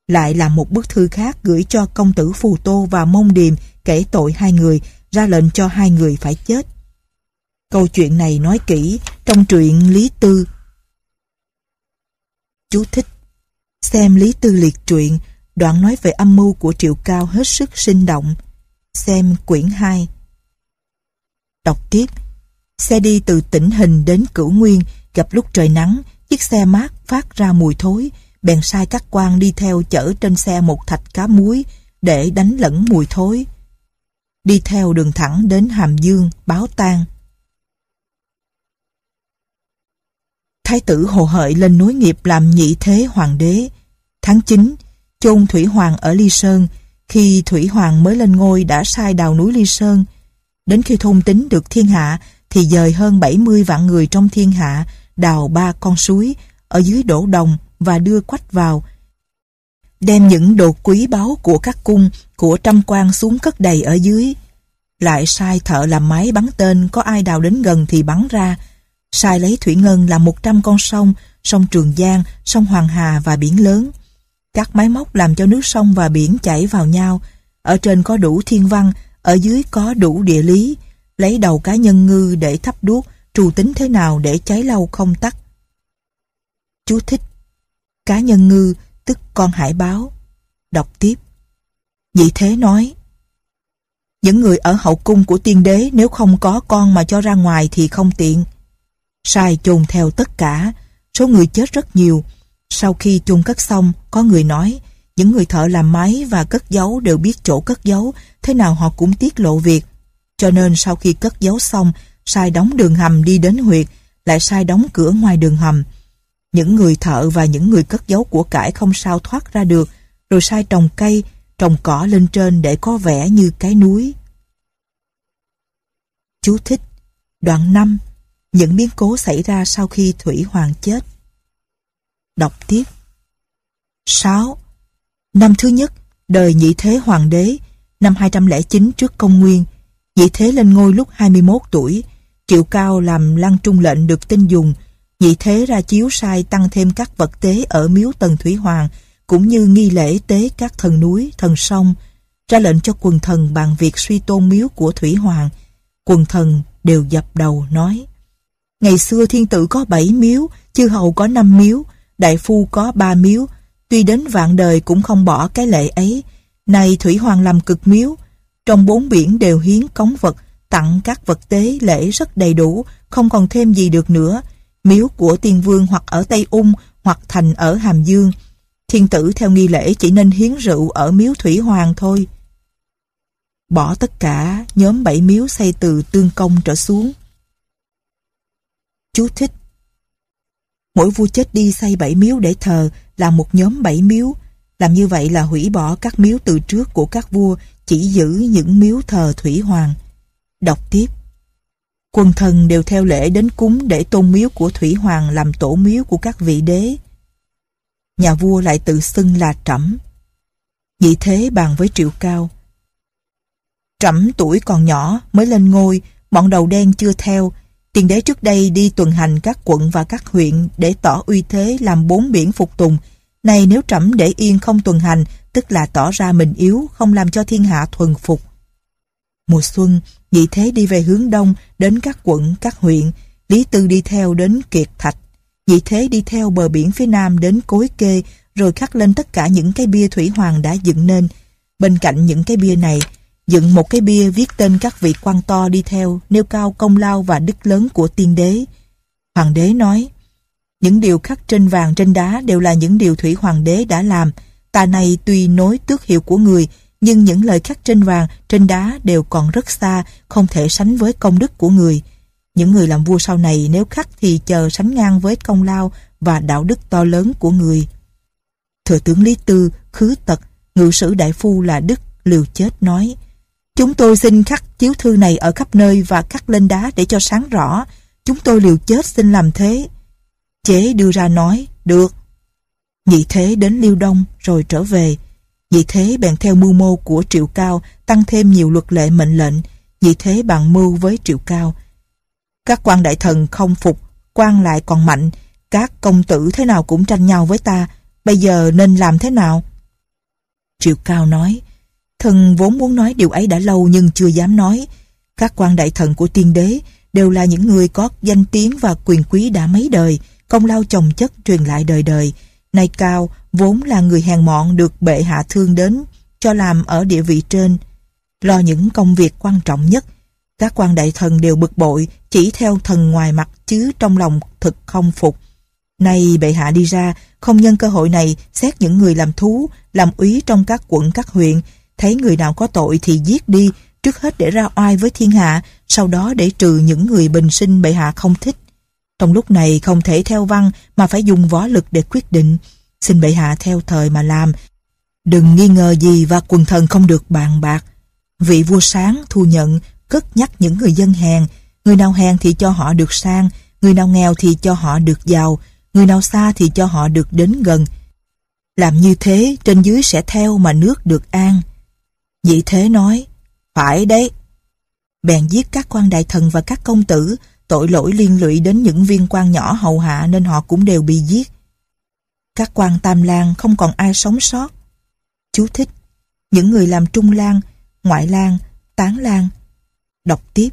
Lại làm một bức thư khác gửi cho công tử Phù Tô và Mông Điềm kể tội hai người, ra lệnh cho hai người phải chết. Câu chuyện này nói kỹ trong truyện Lý Tư Chú thích Xem Lý Tư Liệt truyện, đoạn nói về âm mưu của Triệu Cao hết sức sinh động. Xem quyển 2. Đọc tiếp. Xe đi từ tỉnh Hình đến Cửu Nguyên, gặp lúc trời nắng, chiếc xe mát phát ra mùi thối, bèn sai các quan đi theo chở trên xe một thạch cá muối để đánh lẫn mùi thối. Đi theo đường thẳng đến Hàm Dương, báo tang. Thái tử Hồ Hợi lên núi nghiệp làm nhị thế hoàng đế. Tháng 9, chôn Thủy Hoàng ở Ly Sơn. Khi Thủy Hoàng mới lên ngôi đã sai đào núi Ly Sơn. Đến khi thôn tính được thiên hạ thì dời hơn 70 vạn người trong thiên hạ đào ba con suối ở dưới đổ đồng và đưa quách vào. Đem những đồ quý báu của các cung của trăm quan xuống cất đầy ở dưới. Lại sai thợ làm máy bắn tên có ai đào đến gần thì bắn ra sai lấy thủy ngân làm 100 con sông, sông Trường Giang, sông Hoàng Hà và biển lớn. Các máy móc làm cho nước sông và biển chảy vào nhau. Ở trên có đủ thiên văn, ở dưới có đủ địa lý. Lấy đầu cá nhân ngư để thắp đuốc, trù tính thế nào để cháy lâu không tắt. Chú thích Cá nhân ngư, tức con hải báo. Đọc tiếp. Nhị Thế nói Những người ở hậu cung của tiên đế nếu không có con mà cho ra ngoài thì không tiện. Sai chôn theo tất cả, số người chết rất nhiều. Sau khi chôn cất xong, có người nói, những người thợ làm máy và cất giấu đều biết chỗ cất giấu, thế nào họ cũng tiết lộ việc. Cho nên sau khi cất giấu xong, sai đóng đường hầm đi đến huyệt, lại sai đóng cửa ngoài đường hầm. Những người thợ và những người cất giấu của cải không sao thoát ra được, rồi sai trồng cây, trồng cỏ lên trên để có vẻ như cái núi. Chú thích Đoạn 5 những biến cố xảy ra sau khi Thủy Hoàng chết. Đọc tiếp 6. Năm thứ nhất, đời nhị thế hoàng đế, năm 209 trước công nguyên, nhị thế lên ngôi lúc 21 tuổi, triệu cao làm lăng trung lệnh được tin dùng, nhị thế ra chiếu sai tăng thêm các vật tế ở miếu tần Thủy Hoàng, cũng như nghi lễ tế các thần núi, thần sông, ra lệnh cho quần thần bàn việc suy tôn miếu của Thủy Hoàng. Quần thần đều dập đầu nói Ngày xưa thiên tử có bảy miếu, chư hầu có năm miếu, đại phu có ba miếu. Tuy đến vạn đời cũng không bỏ cái lệ ấy. Này Thủy Hoàng làm cực miếu, trong bốn biển đều hiến cống vật, tặng các vật tế lễ rất đầy đủ, không còn thêm gì được nữa. Miếu của tiên vương hoặc ở Tây Ung hoặc thành ở Hàm Dương. Thiên tử theo nghi lễ chỉ nên hiến rượu ở miếu Thủy Hoàng thôi. Bỏ tất cả, nhóm bảy miếu xây từ tương công trở xuống. Chú thích Mỗi vua chết đi xây bảy miếu để thờ là một nhóm bảy miếu. Làm như vậy là hủy bỏ các miếu từ trước của các vua, chỉ giữ những miếu thờ Thủy Hoàng. Đọc tiếp. quần thần đều theo lễ đến cúng để tôn miếu của Thủy Hoàng làm tổ miếu của các vị đế. Nhà vua lại tự xưng là trẫm. Nhị thế bàn với triệu cao. Trẫm tuổi còn nhỏ mới lên ngôi, bọn đầu đen chưa theo. Tiền đế trước đây đi tuần hành các quận và các huyện để tỏ uy thế làm bốn biển phục tùng. Này nếu trẫm để yên không tuần hành, tức là tỏ ra mình yếu, không làm cho thiên hạ thuần phục. Mùa xuân, nhị thế đi về hướng đông, đến các quận, các huyện. Lý Tư đi theo đến Kiệt Thạch. Nhị thế đi theo bờ biển phía nam đến Cối Kê, rồi khắc lên tất cả những cái bia thủy hoàng đã dựng nên. Bên cạnh những cái bia này, dựng một cái bia viết tên các vị quan to đi theo, nêu cao công lao và đức lớn của tiên đế. Hoàng đế nói, những điều khắc trên vàng trên đá đều là những điều thủy hoàng đế đã làm. Tà này tuy nối tước hiệu của người, nhưng những lời khắc trên vàng, trên đá đều còn rất xa, không thể sánh với công đức của người. Những người làm vua sau này nếu khắc thì chờ sánh ngang với công lao và đạo đức to lớn của người. Thừa tướng Lý Tư, khứ tật, ngự sử đại phu là Đức, liều chết nói Chúng tôi xin khắc chiếu thư này ở khắp nơi và khắc lên đá để cho sáng rõ. Chúng tôi liều chết xin làm thế. Chế đưa ra nói, được. Nhị thế đến Liêu Đông rồi trở về. Nhị thế bèn theo mưu mô của Triệu Cao tăng thêm nhiều luật lệ mệnh lệnh. Nhị thế bằng mưu với Triệu Cao. Các quan đại thần không phục, quan lại còn mạnh. Các công tử thế nào cũng tranh nhau với ta. Bây giờ nên làm thế nào? Triệu Cao nói, Thần vốn muốn nói điều ấy đã lâu nhưng chưa dám nói. Các quan đại thần của tiên đế đều là những người có danh tiếng và quyền quý đã mấy đời, công lao chồng chất truyền lại đời đời. Nay Cao vốn là người hèn mọn được bệ hạ thương đến cho làm ở địa vị trên. Lo những công việc quan trọng nhất, các quan đại thần đều bực bội chỉ theo thần ngoài mặt chứ trong lòng thực không phục. Nay bệ hạ đi ra, không nhân cơ hội này xét những người làm thú, làm úy trong các quận các huyện, thấy người nào có tội thì giết đi, trước hết để ra oai với thiên hạ, sau đó để trừ những người bình sinh bệ hạ không thích. Trong lúc này không thể theo văn mà phải dùng võ lực để quyết định. Xin bệ hạ theo thời mà làm. Đừng nghi ngờ gì và quần thần không được bàn bạc. Vị vua sáng thu nhận, cất nhắc những người dân hèn. Người nào hèn thì cho họ được sang, người nào nghèo thì cho họ được giàu, người nào xa thì cho họ được đến gần. Làm như thế trên dưới sẽ theo mà nước được an. Nhị thế nói, phải đấy. Bèn giết các quan đại thần và các công tử, tội lỗi liên lụy đến những viên quan nhỏ hầu hạ nên họ cũng đều bị giết. Các quan tam lang không còn ai sống sót. Chú thích, những người làm trung lang, ngoại lang, tán lang. Đọc tiếp.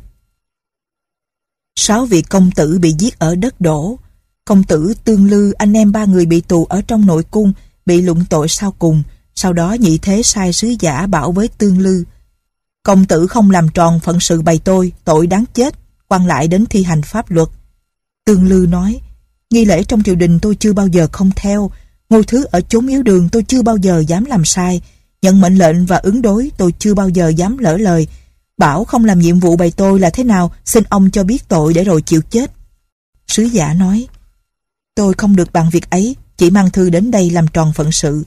Sáu vị công tử bị giết ở đất đổ. Công tử Tương Lư anh em ba người bị tù ở trong nội cung, bị luận tội sau cùng, sau đó nhị thế sai sứ giả bảo với tương lư. Công tử không làm tròn phận sự bày tôi, tội đáng chết, quan lại đến thi hành pháp luật. Tương lư nói, nghi lễ trong triều đình tôi chưa bao giờ không theo, ngôi thứ ở chốn yếu đường tôi chưa bao giờ dám làm sai, nhận mệnh lệnh và ứng đối tôi chưa bao giờ dám lỡ lời. Bảo không làm nhiệm vụ bày tôi là thế nào, xin ông cho biết tội để rồi chịu chết. Sứ giả nói, tôi không được bằng việc ấy, chỉ mang thư đến đây làm tròn phận sự.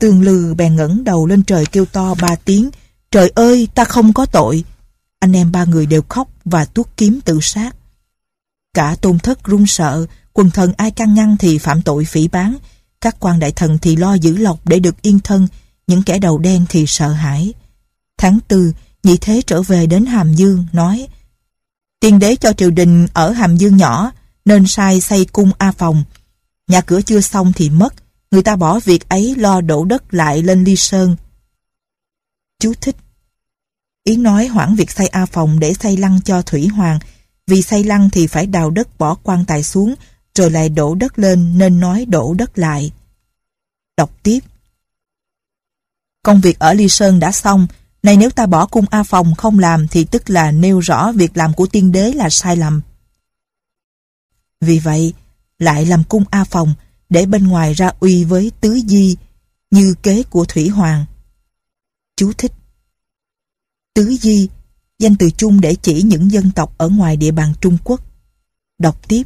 Tương lư bèn ngẩng đầu lên trời kêu to ba tiếng, Trời ơi, ta không có tội. Anh em ba người đều khóc và tuốt kiếm tự sát. Cả tôn thất run sợ, Quần thần ai can ngăn thì phạm tội phỉ bán Các quan đại thần thì lo giữ lộc để được yên thân, Những kẻ đầu đen thì sợ hãi. Tháng tư, Nhị Thế trở về đến Hàm Dương, nói, Tiên đế cho triều đình ở Hàm Dương nhỏ, Nên sai xây cung A Phòng. Nhà cửa chưa xong thì mất người ta bỏ việc ấy lo đổ đất lại lên ly sơn. Chú thích Yến nói hoãn việc xây A phòng để xây lăng cho Thủy Hoàng, vì xây lăng thì phải đào đất bỏ quan tài xuống, rồi lại đổ đất lên nên nói đổ đất lại. Đọc tiếp Công việc ở Ly Sơn đã xong, này nếu ta bỏ cung A Phòng không làm thì tức là nêu rõ việc làm của tiên đế là sai lầm. Vì vậy, lại làm cung A Phòng để bên ngoài ra uy với tứ di như kế của Thủy Hoàng. Chú thích Tứ di, danh từ chung để chỉ những dân tộc ở ngoài địa bàn Trung Quốc. Đọc tiếp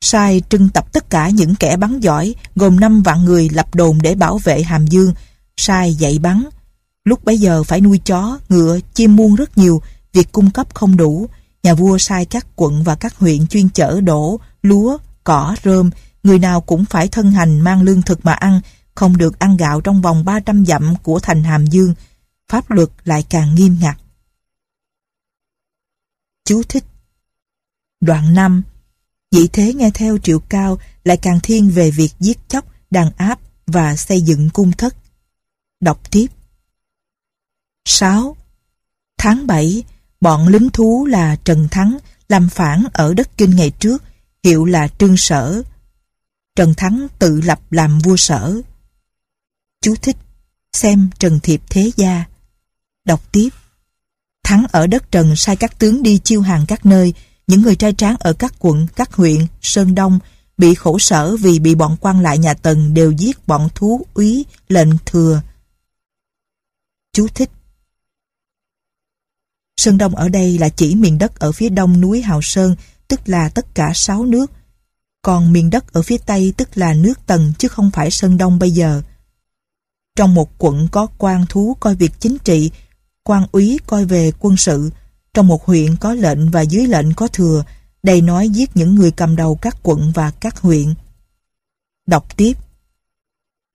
Sai trưng tập tất cả những kẻ bắn giỏi gồm 5 vạn người lập đồn để bảo vệ Hàm Dương. Sai dạy bắn. Lúc bấy giờ phải nuôi chó, ngựa, chim muôn rất nhiều, việc cung cấp không đủ. Nhà vua sai các quận và các huyện chuyên chở đổ, lúa, cỏ, rơm. Người nào cũng phải thân hành mang lương thực mà ăn, không được ăn gạo trong vòng 300 dặm của thành Hàm Dương. Pháp luật lại càng nghiêm ngặt. Chú thích Đoạn 5 Vị thế nghe theo triệu cao lại càng thiên về việc giết chóc, đàn áp và xây dựng cung thất. Đọc tiếp. 6. Tháng 7, bọn lính thú là Trần Thắng làm phản ở đất Kinh ngày trước, hiệu là Trương Sở. Trần Thắng tự lập làm vua sở. Chú thích, xem Trần Thiệp Thế Gia. Đọc tiếp. Thắng ở đất Trần sai các tướng đi chiêu hàng các nơi, những người trai tráng ở các quận, các huyện, Sơn Đông bị khổ sở vì bị bọn quan lại nhà Tần đều giết bọn thú úy lệnh thừa. Chú thích Sơn Đông ở đây là chỉ miền đất ở phía đông núi Hào Sơn, tức là tất cả sáu nước. Còn miền đất ở phía tây tức là nước Tần chứ không phải Sơn Đông bây giờ. Trong một quận có quan thú coi việc chính trị, quan úy coi về quân sự, trong một huyện có lệnh và dưới lệnh có thừa, đầy nói giết những người cầm đầu các quận và các huyện. Đọc tiếp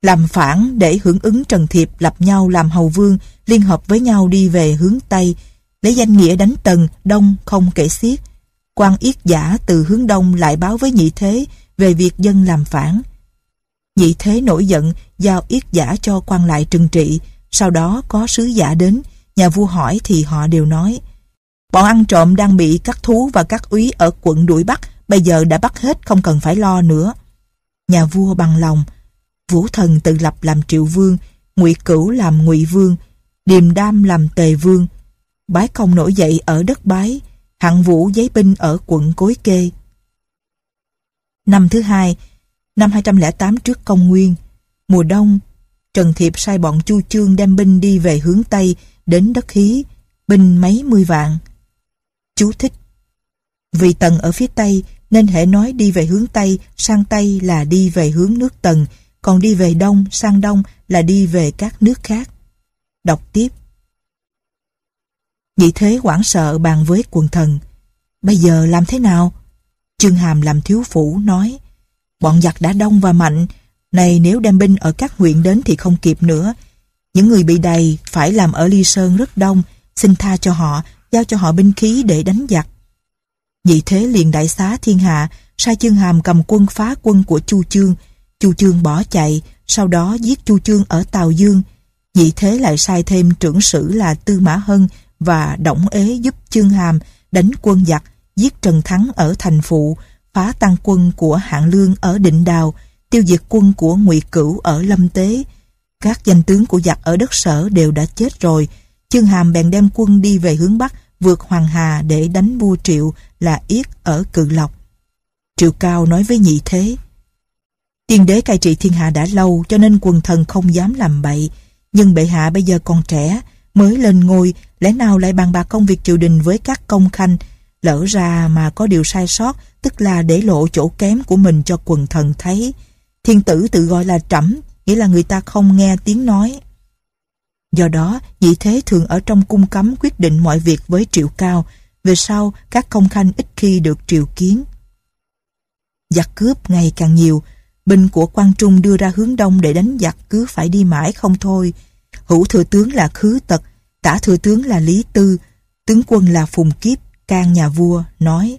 Làm phản để hưởng ứng Trần Thiệp lập nhau làm hầu vương, liên hợp với nhau đi về hướng Tây, lấy danh nghĩa đánh Tần, Đông không kể xiết quan yết giả từ hướng Đông lại báo với nhị thế về việc dân làm phản. Nhị thế nổi giận, giao yết giả cho quan lại trừng trị, sau đó có sứ giả đến, nhà vua hỏi thì họ đều nói Bọn ăn trộm đang bị các thú và các úy ở quận đuổi bắt, bây giờ đã bắt hết không cần phải lo nữa. Nhà vua bằng lòng, Vũ Thần tự lập làm triệu vương, Ngụy Cửu làm Ngụy vương, Điềm Đam làm Tề vương. Bái công nổi dậy ở đất Bái, Hạng Vũ giấy binh ở quận Cối Kê. Năm thứ hai, năm 208 trước công nguyên, mùa đông, Trần Thiệp sai bọn Chu Chương đem binh đi về hướng Tây đến đất Hí, binh mấy mươi vạn. Chú thích Vì Tần ở phía Tây nên hệ nói đi về hướng Tây sang Tây là đi về hướng nước Tần, còn đi về Đông sang Đông là đi về các nước khác. Đọc tiếp Nhị thế quảng sợ bàn với quần thần Bây giờ làm thế nào? Trương Hàm làm thiếu phủ nói Bọn giặc đã đông và mạnh Này nếu đem binh ở các huyện đến thì không kịp nữa Những người bị đầy phải làm ở Ly Sơn rất đông Xin tha cho họ giao cho họ binh khí để đánh giặc. Nhị thế liền đại xá thiên hạ, sai trương hàm cầm quân phá quân của Chu Chương. Chu Chương bỏ chạy, sau đó giết Chu Chương ở Tàu Dương. Nhị thế lại sai thêm trưởng sử là Tư Mã Hân và Đổng Ế giúp chương hàm đánh quân giặc, giết Trần Thắng ở thành phụ, phá tăng quân của Hạng Lương ở Định Đào, tiêu diệt quân của Ngụy Cửu ở Lâm Tế. Các danh tướng của giặc ở đất sở đều đã chết rồi, Chương Hàm bèn đem quân đi về hướng Bắc, vượt Hoàng Hà để đánh vua Triệu là Yết ở Cự Lộc. Triệu Cao nói với nhị thế, Tiên đế cai trị thiên hạ đã lâu cho nên quần thần không dám làm bậy, nhưng bệ hạ bây giờ còn trẻ, mới lên ngôi, lẽ nào lại bàn bạc công việc triều đình với các công khanh, lỡ ra mà có điều sai sót, tức là để lộ chỗ kém của mình cho quần thần thấy. Thiên tử tự gọi là trẫm, nghĩa là người ta không nghe tiếng nói. Do đó, vị thế thường ở trong cung cấm quyết định mọi việc với triệu cao, về sau các công khanh ít khi được triều kiến. Giặc cướp ngày càng nhiều, binh của quan trung đưa ra hướng đông để đánh giặc cứ phải đi mãi không thôi. Hữu thừa tướng là Khứ Tật, tả thừa tướng là Lý Tư, tướng quân là Phùng Kiếp, can nhà vua, nói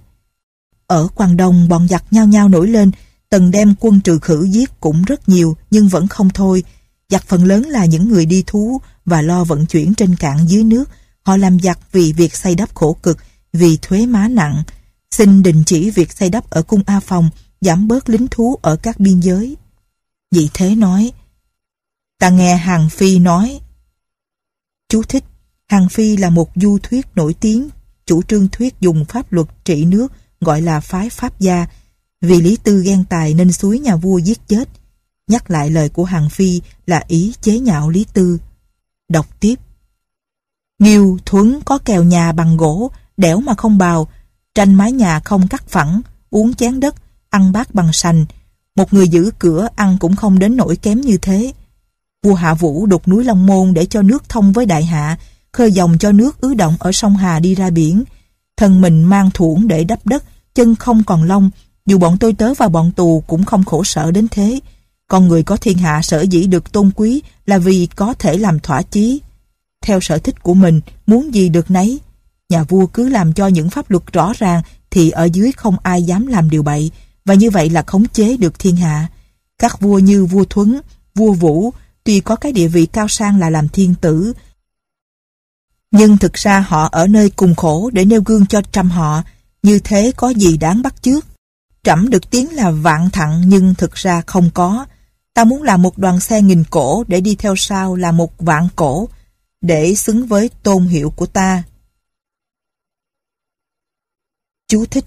Ở quan Đông bọn giặc nhau nhau nổi lên, tần đem quân trừ khử giết cũng rất nhiều nhưng vẫn không thôi, Giặc phần lớn là những người đi thú và lo vận chuyển trên cạn dưới nước. Họ làm giặc vì việc xây đắp khổ cực, vì thuế má nặng. Xin đình chỉ việc xây đắp ở cung A Phòng, giảm bớt lính thú ở các biên giới. vị Thế nói, Ta nghe Hàng Phi nói. Chú thích, Hàng Phi là một du thuyết nổi tiếng, chủ trương thuyết dùng pháp luật trị nước gọi là phái Pháp gia. Vì Lý Tư ghen tài nên suối nhà vua giết chết. Nhắc lại lời của Hàng Phi là ý chế nhạo Lý Tư. Đọc tiếp. Nghiêu Thuấn có kèo nhà bằng gỗ, đẻo mà không bào, tranh mái nhà không cắt phẳng, uống chén đất, ăn bát bằng sành. Một người giữ cửa ăn cũng không đến nỗi kém như thế. Vua Hạ Vũ đục núi Long Môn để cho nước thông với Đại Hạ, khơi dòng cho nước ứ động ở sông Hà đi ra biển. Thân mình mang thuổng để đắp đất, chân không còn long dù bọn tôi tớ và bọn tù cũng không khổ sở đến thế. Con người có thiên hạ sở dĩ được tôn quý là vì có thể làm thỏa chí. Theo sở thích của mình, muốn gì được nấy. Nhà vua cứ làm cho những pháp luật rõ ràng thì ở dưới không ai dám làm điều bậy và như vậy là khống chế được thiên hạ. Các vua như vua Thuấn, vua Vũ tuy có cái địa vị cao sang là làm thiên tử nhưng thực ra họ ở nơi cùng khổ để nêu gương cho trăm họ như thế có gì đáng bắt chước. Trẫm được tiếng là vạn thặng nhưng thực ra không có. Ta muốn làm một đoàn xe nghìn cổ để đi theo sau là một vạn cổ để xứng với tôn hiệu của ta. Chú thích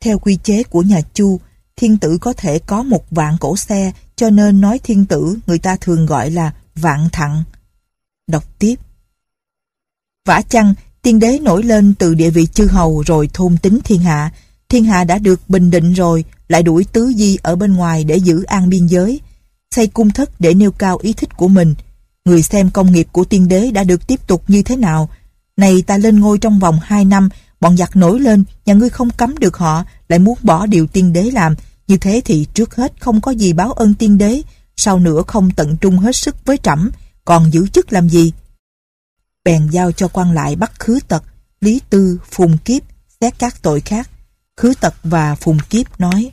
Theo quy chế của nhà Chu, thiên tử có thể có một vạn cổ xe cho nên nói thiên tử người ta thường gọi là vạn thặng. Đọc tiếp Vả chăng, tiên đế nổi lên từ địa vị chư hầu rồi thôn tính thiên hạ. Thiên hạ đã được bình định rồi, lại đuổi tứ di ở bên ngoài để giữ an biên giới. Xây cung thất để nêu cao ý thích của mình. Người xem công nghiệp của tiên đế đã được tiếp tục như thế nào. Này ta lên ngôi trong vòng 2 năm, bọn giặc nổi lên, nhà ngươi không cấm được họ, lại muốn bỏ điều tiên đế làm. Như thế thì trước hết không có gì báo ơn tiên đế, sau nữa không tận trung hết sức với trẫm còn giữ chức làm gì? bèn giao cho quan lại bắt khứ tật, lý tư, phùng kiếp, xét các tội khác. Khứ tật và phùng kiếp nói,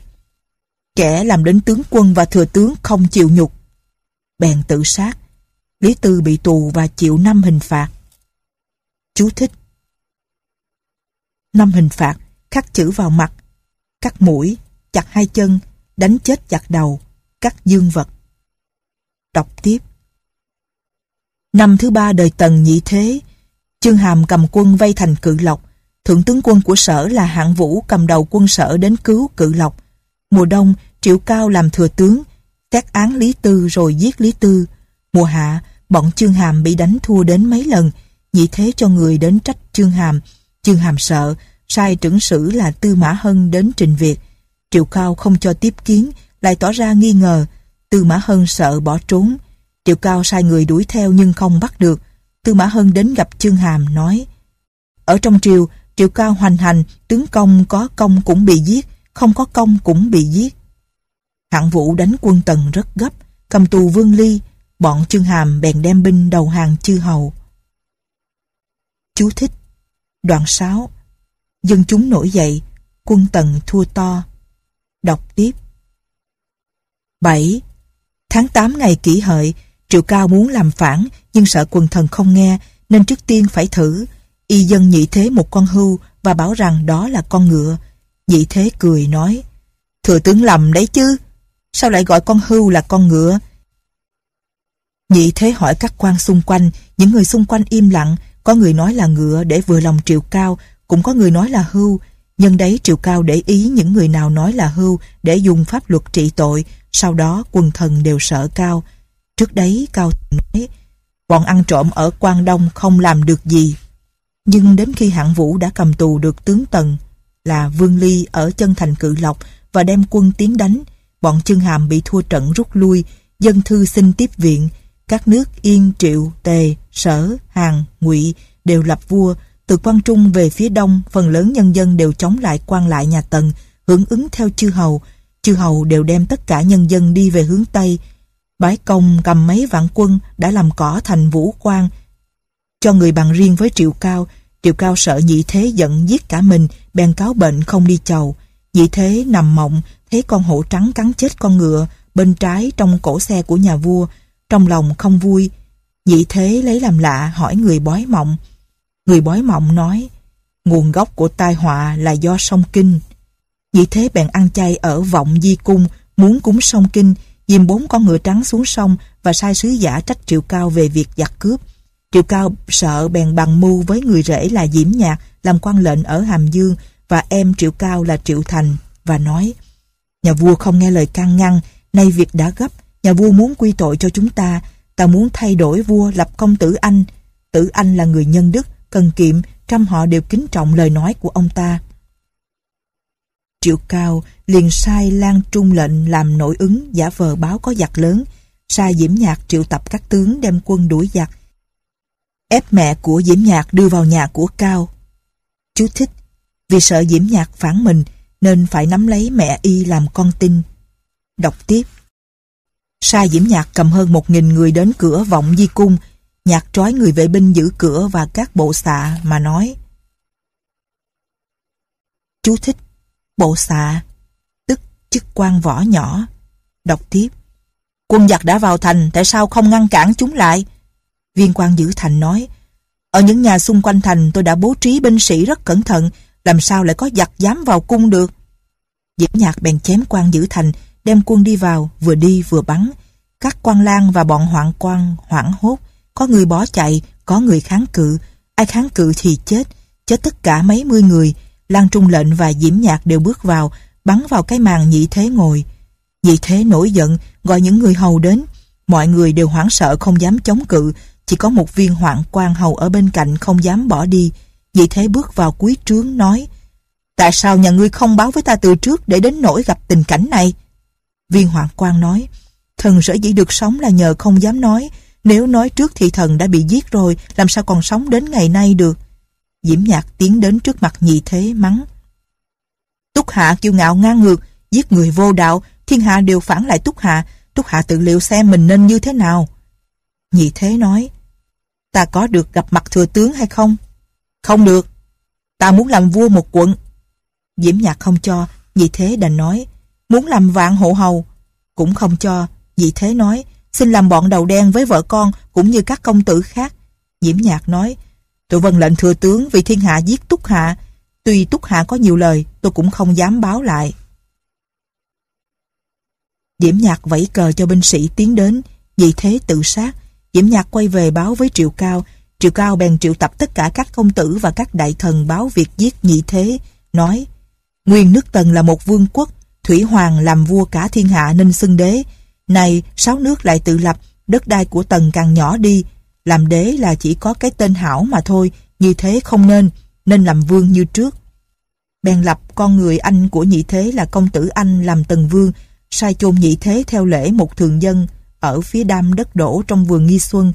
kẻ làm đến tướng quân và thừa tướng không chịu nhục. Bèn tự sát, Lý Tư bị tù và chịu năm hình phạt. Chú thích Năm hình phạt, khắc chữ vào mặt, cắt mũi, chặt hai chân, đánh chết chặt đầu, cắt dương vật. Đọc tiếp Năm thứ ba đời Tần nhị thế, Chương Hàm cầm quân vây thành cự lộc, thượng tướng quân của sở là hạng vũ cầm đầu quân sở đến cứu cự lộc. Mùa đông, Triệu Cao làm thừa tướng, xét án Lý Tư rồi giết Lý Tư. Mùa hạ, bọn Chương Hàm bị đánh thua đến mấy lần, nhị thế cho người đến trách Chương Hàm. Chương Hàm sợ, sai trưởng sử là Tư Mã Hân đến trình việc. Triệu Cao không cho tiếp kiến, lại tỏ ra nghi ngờ. Tư Mã Hân sợ bỏ trốn, Triệu Cao sai người đuổi theo nhưng không bắt được. Tư Mã Hân đến gặp Chương Hàm nói Ở trong triều, Triệu Cao hoành hành, tướng công có công cũng bị giết, không có công cũng bị giết. Hạng vũ đánh quân tần rất gấp, cầm tù Vương Ly, bọn Chương Hàm bèn đem binh đầu hàng chư hầu. Chú thích Đoạn 6 Dân chúng nổi dậy, quân tần thua to. Đọc tiếp 7. Tháng 8 ngày kỷ hợi, Triệu Cao muốn làm phản nhưng sợ quần thần không nghe nên trước tiên phải thử. Y dân nhị thế một con hưu và bảo rằng đó là con ngựa. Nhị thế cười nói Thừa tướng lầm đấy chứ Sao lại gọi con hưu là con ngựa Nhị thế hỏi các quan xung quanh Những người xung quanh im lặng Có người nói là ngựa để vừa lòng triệu cao Cũng có người nói là hưu Nhân đấy triệu cao để ý những người nào nói là hưu Để dùng pháp luật trị tội Sau đó quần thần đều sợ cao Trước đấy Cao nói, bọn ăn trộm ở Quang Đông không làm được gì. Nhưng đến khi hạng vũ đã cầm tù được tướng Tần, là Vương Ly ở chân thành cự lộc và đem quân tiến đánh, bọn chân hàm bị thua trận rút lui, dân thư xin tiếp viện, các nước Yên, Triệu, Tề, Sở, Hàn, Ngụy đều lập vua, từ quan Trung về phía đông, phần lớn nhân dân đều chống lại quan lại nhà Tần, hưởng ứng theo chư hầu. Chư hầu đều đem tất cả nhân dân đi về hướng Tây, Bái công cầm mấy vạn quân đã làm cỏ thành vũ quan cho người bằng riêng với Triệu Cao. Triệu Cao sợ nhị thế giận giết cả mình, bèn cáo bệnh không đi chầu. Nhị thế nằm mộng, thấy con hổ trắng cắn chết con ngựa bên trái trong cổ xe của nhà vua. Trong lòng không vui, nhị thế lấy làm lạ hỏi người bói mộng. Người bói mộng nói, nguồn gốc của tai họa là do sông Kinh. Vì thế bèn ăn chay ở vọng di cung, muốn cúng sông Kinh, dìm bốn con ngựa trắng xuống sông và sai sứ giả trách Triệu Cao về việc giặc cướp. Triệu Cao sợ bèn bằng mưu với người rể là Diễm Nhạc làm quan lệnh ở Hàm Dương và em Triệu Cao là Triệu Thành và nói Nhà vua không nghe lời can ngăn, nay việc đã gấp, nhà vua muốn quy tội cho chúng ta, ta muốn thay đổi vua lập công tử anh. Tử anh là người nhân đức, cần kiệm, trăm họ đều kính trọng lời nói của ông ta. Triệu Cao liền sai Lan Trung lệnh làm nội ứng giả vờ báo có giặc lớn, sai Diễm Nhạc triệu tập các tướng đem quân đuổi giặc, ép mẹ của Diễm Nhạc đưa vào nhà của Cao. Chú thích, vì sợ Diễm Nhạc phản mình nên phải nắm lấy mẹ y làm con tin. Đọc tiếp. Sai Diễm Nhạc cầm hơn một nghìn người đến cửa vọng di cung, nhạc trói người vệ binh giữ cửa và các bộ xạ mà nói. Chú thích, bộ xạ, tức chức quan võ nhỏ. Đọc tiếp. Quân giặc đã vào thành, tại sao không ngăn cản chúng lại? Viên quan giữ thành nói, ở những nhà xung quanh thành tôi đã bố trí binh sĩ rất cẩn thận, làm sao lại có giặc dám vào cung được. Diễm Nhạc bèn chém quan giữ thành, đem quân đi vào, vừa đi vừa bắn. Các quan lang và bọn hoạn quan hoảng hốt, có người bỏ chạy, có người kháng cự, ai kháng cự thì chết, chết tất cả mấy mươi người. Lan Trung lệnh và Diễm Nhạc đều bước vào, bắn vào cái màn nhị thế ngồi. Nhị thế nổi giận, gọi những người hầu đến. Mọi người đều hoảng sợ không dám chống cự, chỉ có một viên hoạn quan hầu ở bên cạnh không dám bỏ đi. Nhị thế bước vào cuối trướng nói, Tại sao nhà ngươi không báo với ta từ trước để đến nỗi gặp tình cảnh này? Viên hoạn quan nói, thần sở dĩ được sống là nhờ không dám nói, nếu nói trước thì thần đã bị giết rồi, làm sao còn sống đến ngày nay được? Diễm Nhạc tiến đến trước mặt nhị thế mắng. Túc Hạ kiêu ngạo ngang ngược, giết người vô đạo, thiên hạ đều phản lại Túc Hạ, Túc Hạ tự liệu xem mình nên như thế nào. Nhị thế nói, ta có được gặp mặt thừa tướng hay không? Không được, ta muốn làm vua một quận. Diễm Nhạc không cho, nhị thế đành nói, muốn làm vạn hộ hầu. Cũng không cho, nhị thế nói, xin làm bọn đầu đen với vợ con cũng như các công tử khác. Diễm Nhạc nói, tôi vâng lệnh thừa tướng vì thiên hạ giết Túc Hạ. Tuy Túc Hạ có nhiều lời, tôi cũng không dám báo lại. Diễm Nhạc vẫy cờ cho binh sĩ tiến đến, vì thế tự sát. Diễm Nhạc quay về báo với Triệu Cao. Triệu Cao bèn triệu tập tất cả các công tử và các đại thần báo việc giết nhị thế, nói Nguyên nước Tần là một vương quốc, Thủy Hoàng làm vua cả thiên hạ nên xưng đế. Này, sáu nước lại tự lập, đất đai của Tần càng nhỏ đi. Làm đế là chỉ có cái tên hảo mà thôi, như thế không nên, nên làm vương như trước. Bèn lập con người anh của nhị thế là công tử anh làm tần vương, sai chôn nhị thế theo lễ một thường dân ở phía đam đất đổ trong vườn nghi xuân.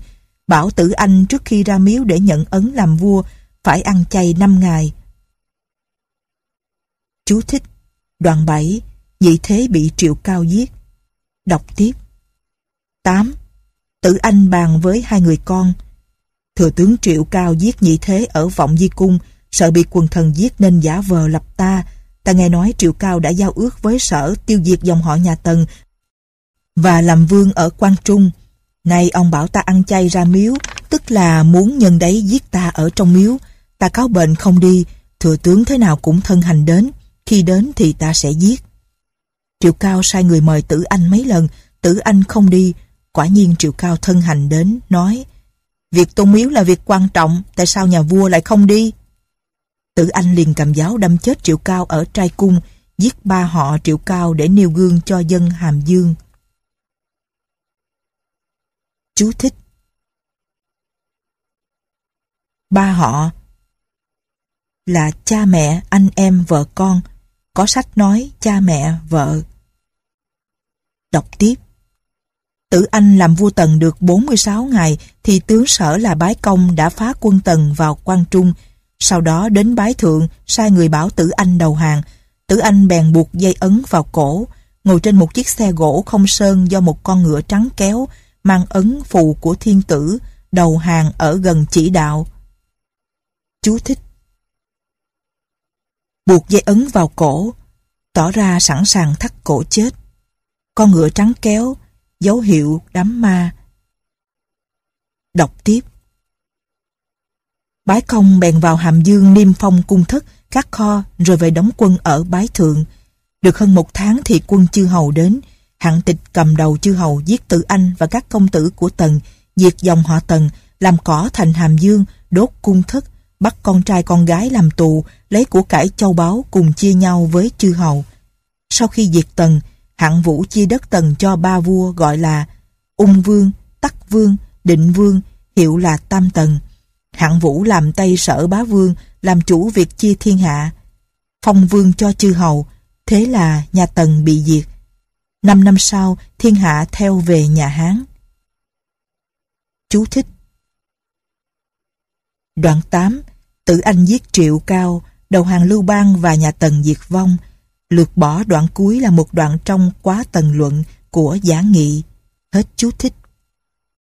Bảo tử anh trước khi ra miếu để nhận ấn làm vua phải ăn chay năm ngày. Chú thích Đoạn 7 Nhị thế bị triệu cao giết Đọc tiếp. 8. Tử Anh bàn với hai người con. Thừa tướng triệu cao giết nhị thế ở vọng di cung, Sợ bị quần thần giết nên giả vờ lập ta. Ta nghe nói triệu cao đã giao ước với sở tiêu diệt dòng họ nhà Tần Và làm vương ở Quang Trung. Nay ông bảo ta ăn chay ra miếu, Tức là muốn nhân đấy giết ta ở trong miếu. Ta cáo bệnh không đi, Thừa tướng thế nào cũng thân hành đến, khi đến thì ta sẽ giết. Triệu Cao sai người mời Tử Anh mấy lần, Tử Anh không đi. Quả nhiên Triệu Cao thân hành đến, nói Việc tôn miếu là việc quan trọng, tại sao nhà vua lại không đi? Tử Anh liền cầm giáo đâm chết Triệu Cao ở trai cung, giết ba họ Triệu Cao để nêu gương cho dân Hàm Dương. Chú thích Ba họ là cha mẹ, anh em, vợ con, có sách nói cha mẹ, vợ. Đọc tiếp. Tử Anh làm vua Tần được 46 ngày thì tướng sở là Bái Công đã phá quân Tần vào Quang Trung. Sau đó đến Bái Thượng sai người bảo Tử Anh đầu hàng. Tử Anh bèn buộc dây ấn vào cổ, ngồi trên một chiếc xe gỗ không sơn do một con ngựa trắng kéo, mang ấn phù của thiên tử, đầu hàng ở gần chỉ đạo. Chú thích buộc dây ấn vào cổ, tỏ ra sẵn sàng thắt cổ chết. Con ngựa trắng kéo, dấu hiệu đám ma. Đọc tiếp. Bái công bèn vào Hàm Dương niêm phong cung thất, các kho rồi về đóng quân ở Bái Thượng. Được hơn một tháng thì quân chư hầu đến, Hạng tịch cầm đầu chư hầu giết tự anh và các công tử của Tần, diệt dòng họ Tần, làm cỏ thành hàm dương, đốt cung thất, bắt con trai con gái làm tù, lấy của cải châu báu cùng chia nhau với chư hầu. Sau khi diệt Tần, hạng vũ chia đất Tần cho ba vua gọi là Ung Vương, Tắc Vương, Định Vương, hiệu là Tam Tần. Hạng vũ làm tay sở bá vương, làm chủ việc chia thiên hạ. Phong vương cho chư hầu, thế là nhà Tần bị diệt. Năm năm sau, thiên hạ theo về nhà Hán. Chú thích Đoạn 8 Tử Anh giết Triệu Cao, đầu hàng Lưu Bang và nhà Tần diệt vong. Lược bỏ đoạn cuối là một đoạn trong quá tần luận của giả nghị. Hết chú thích.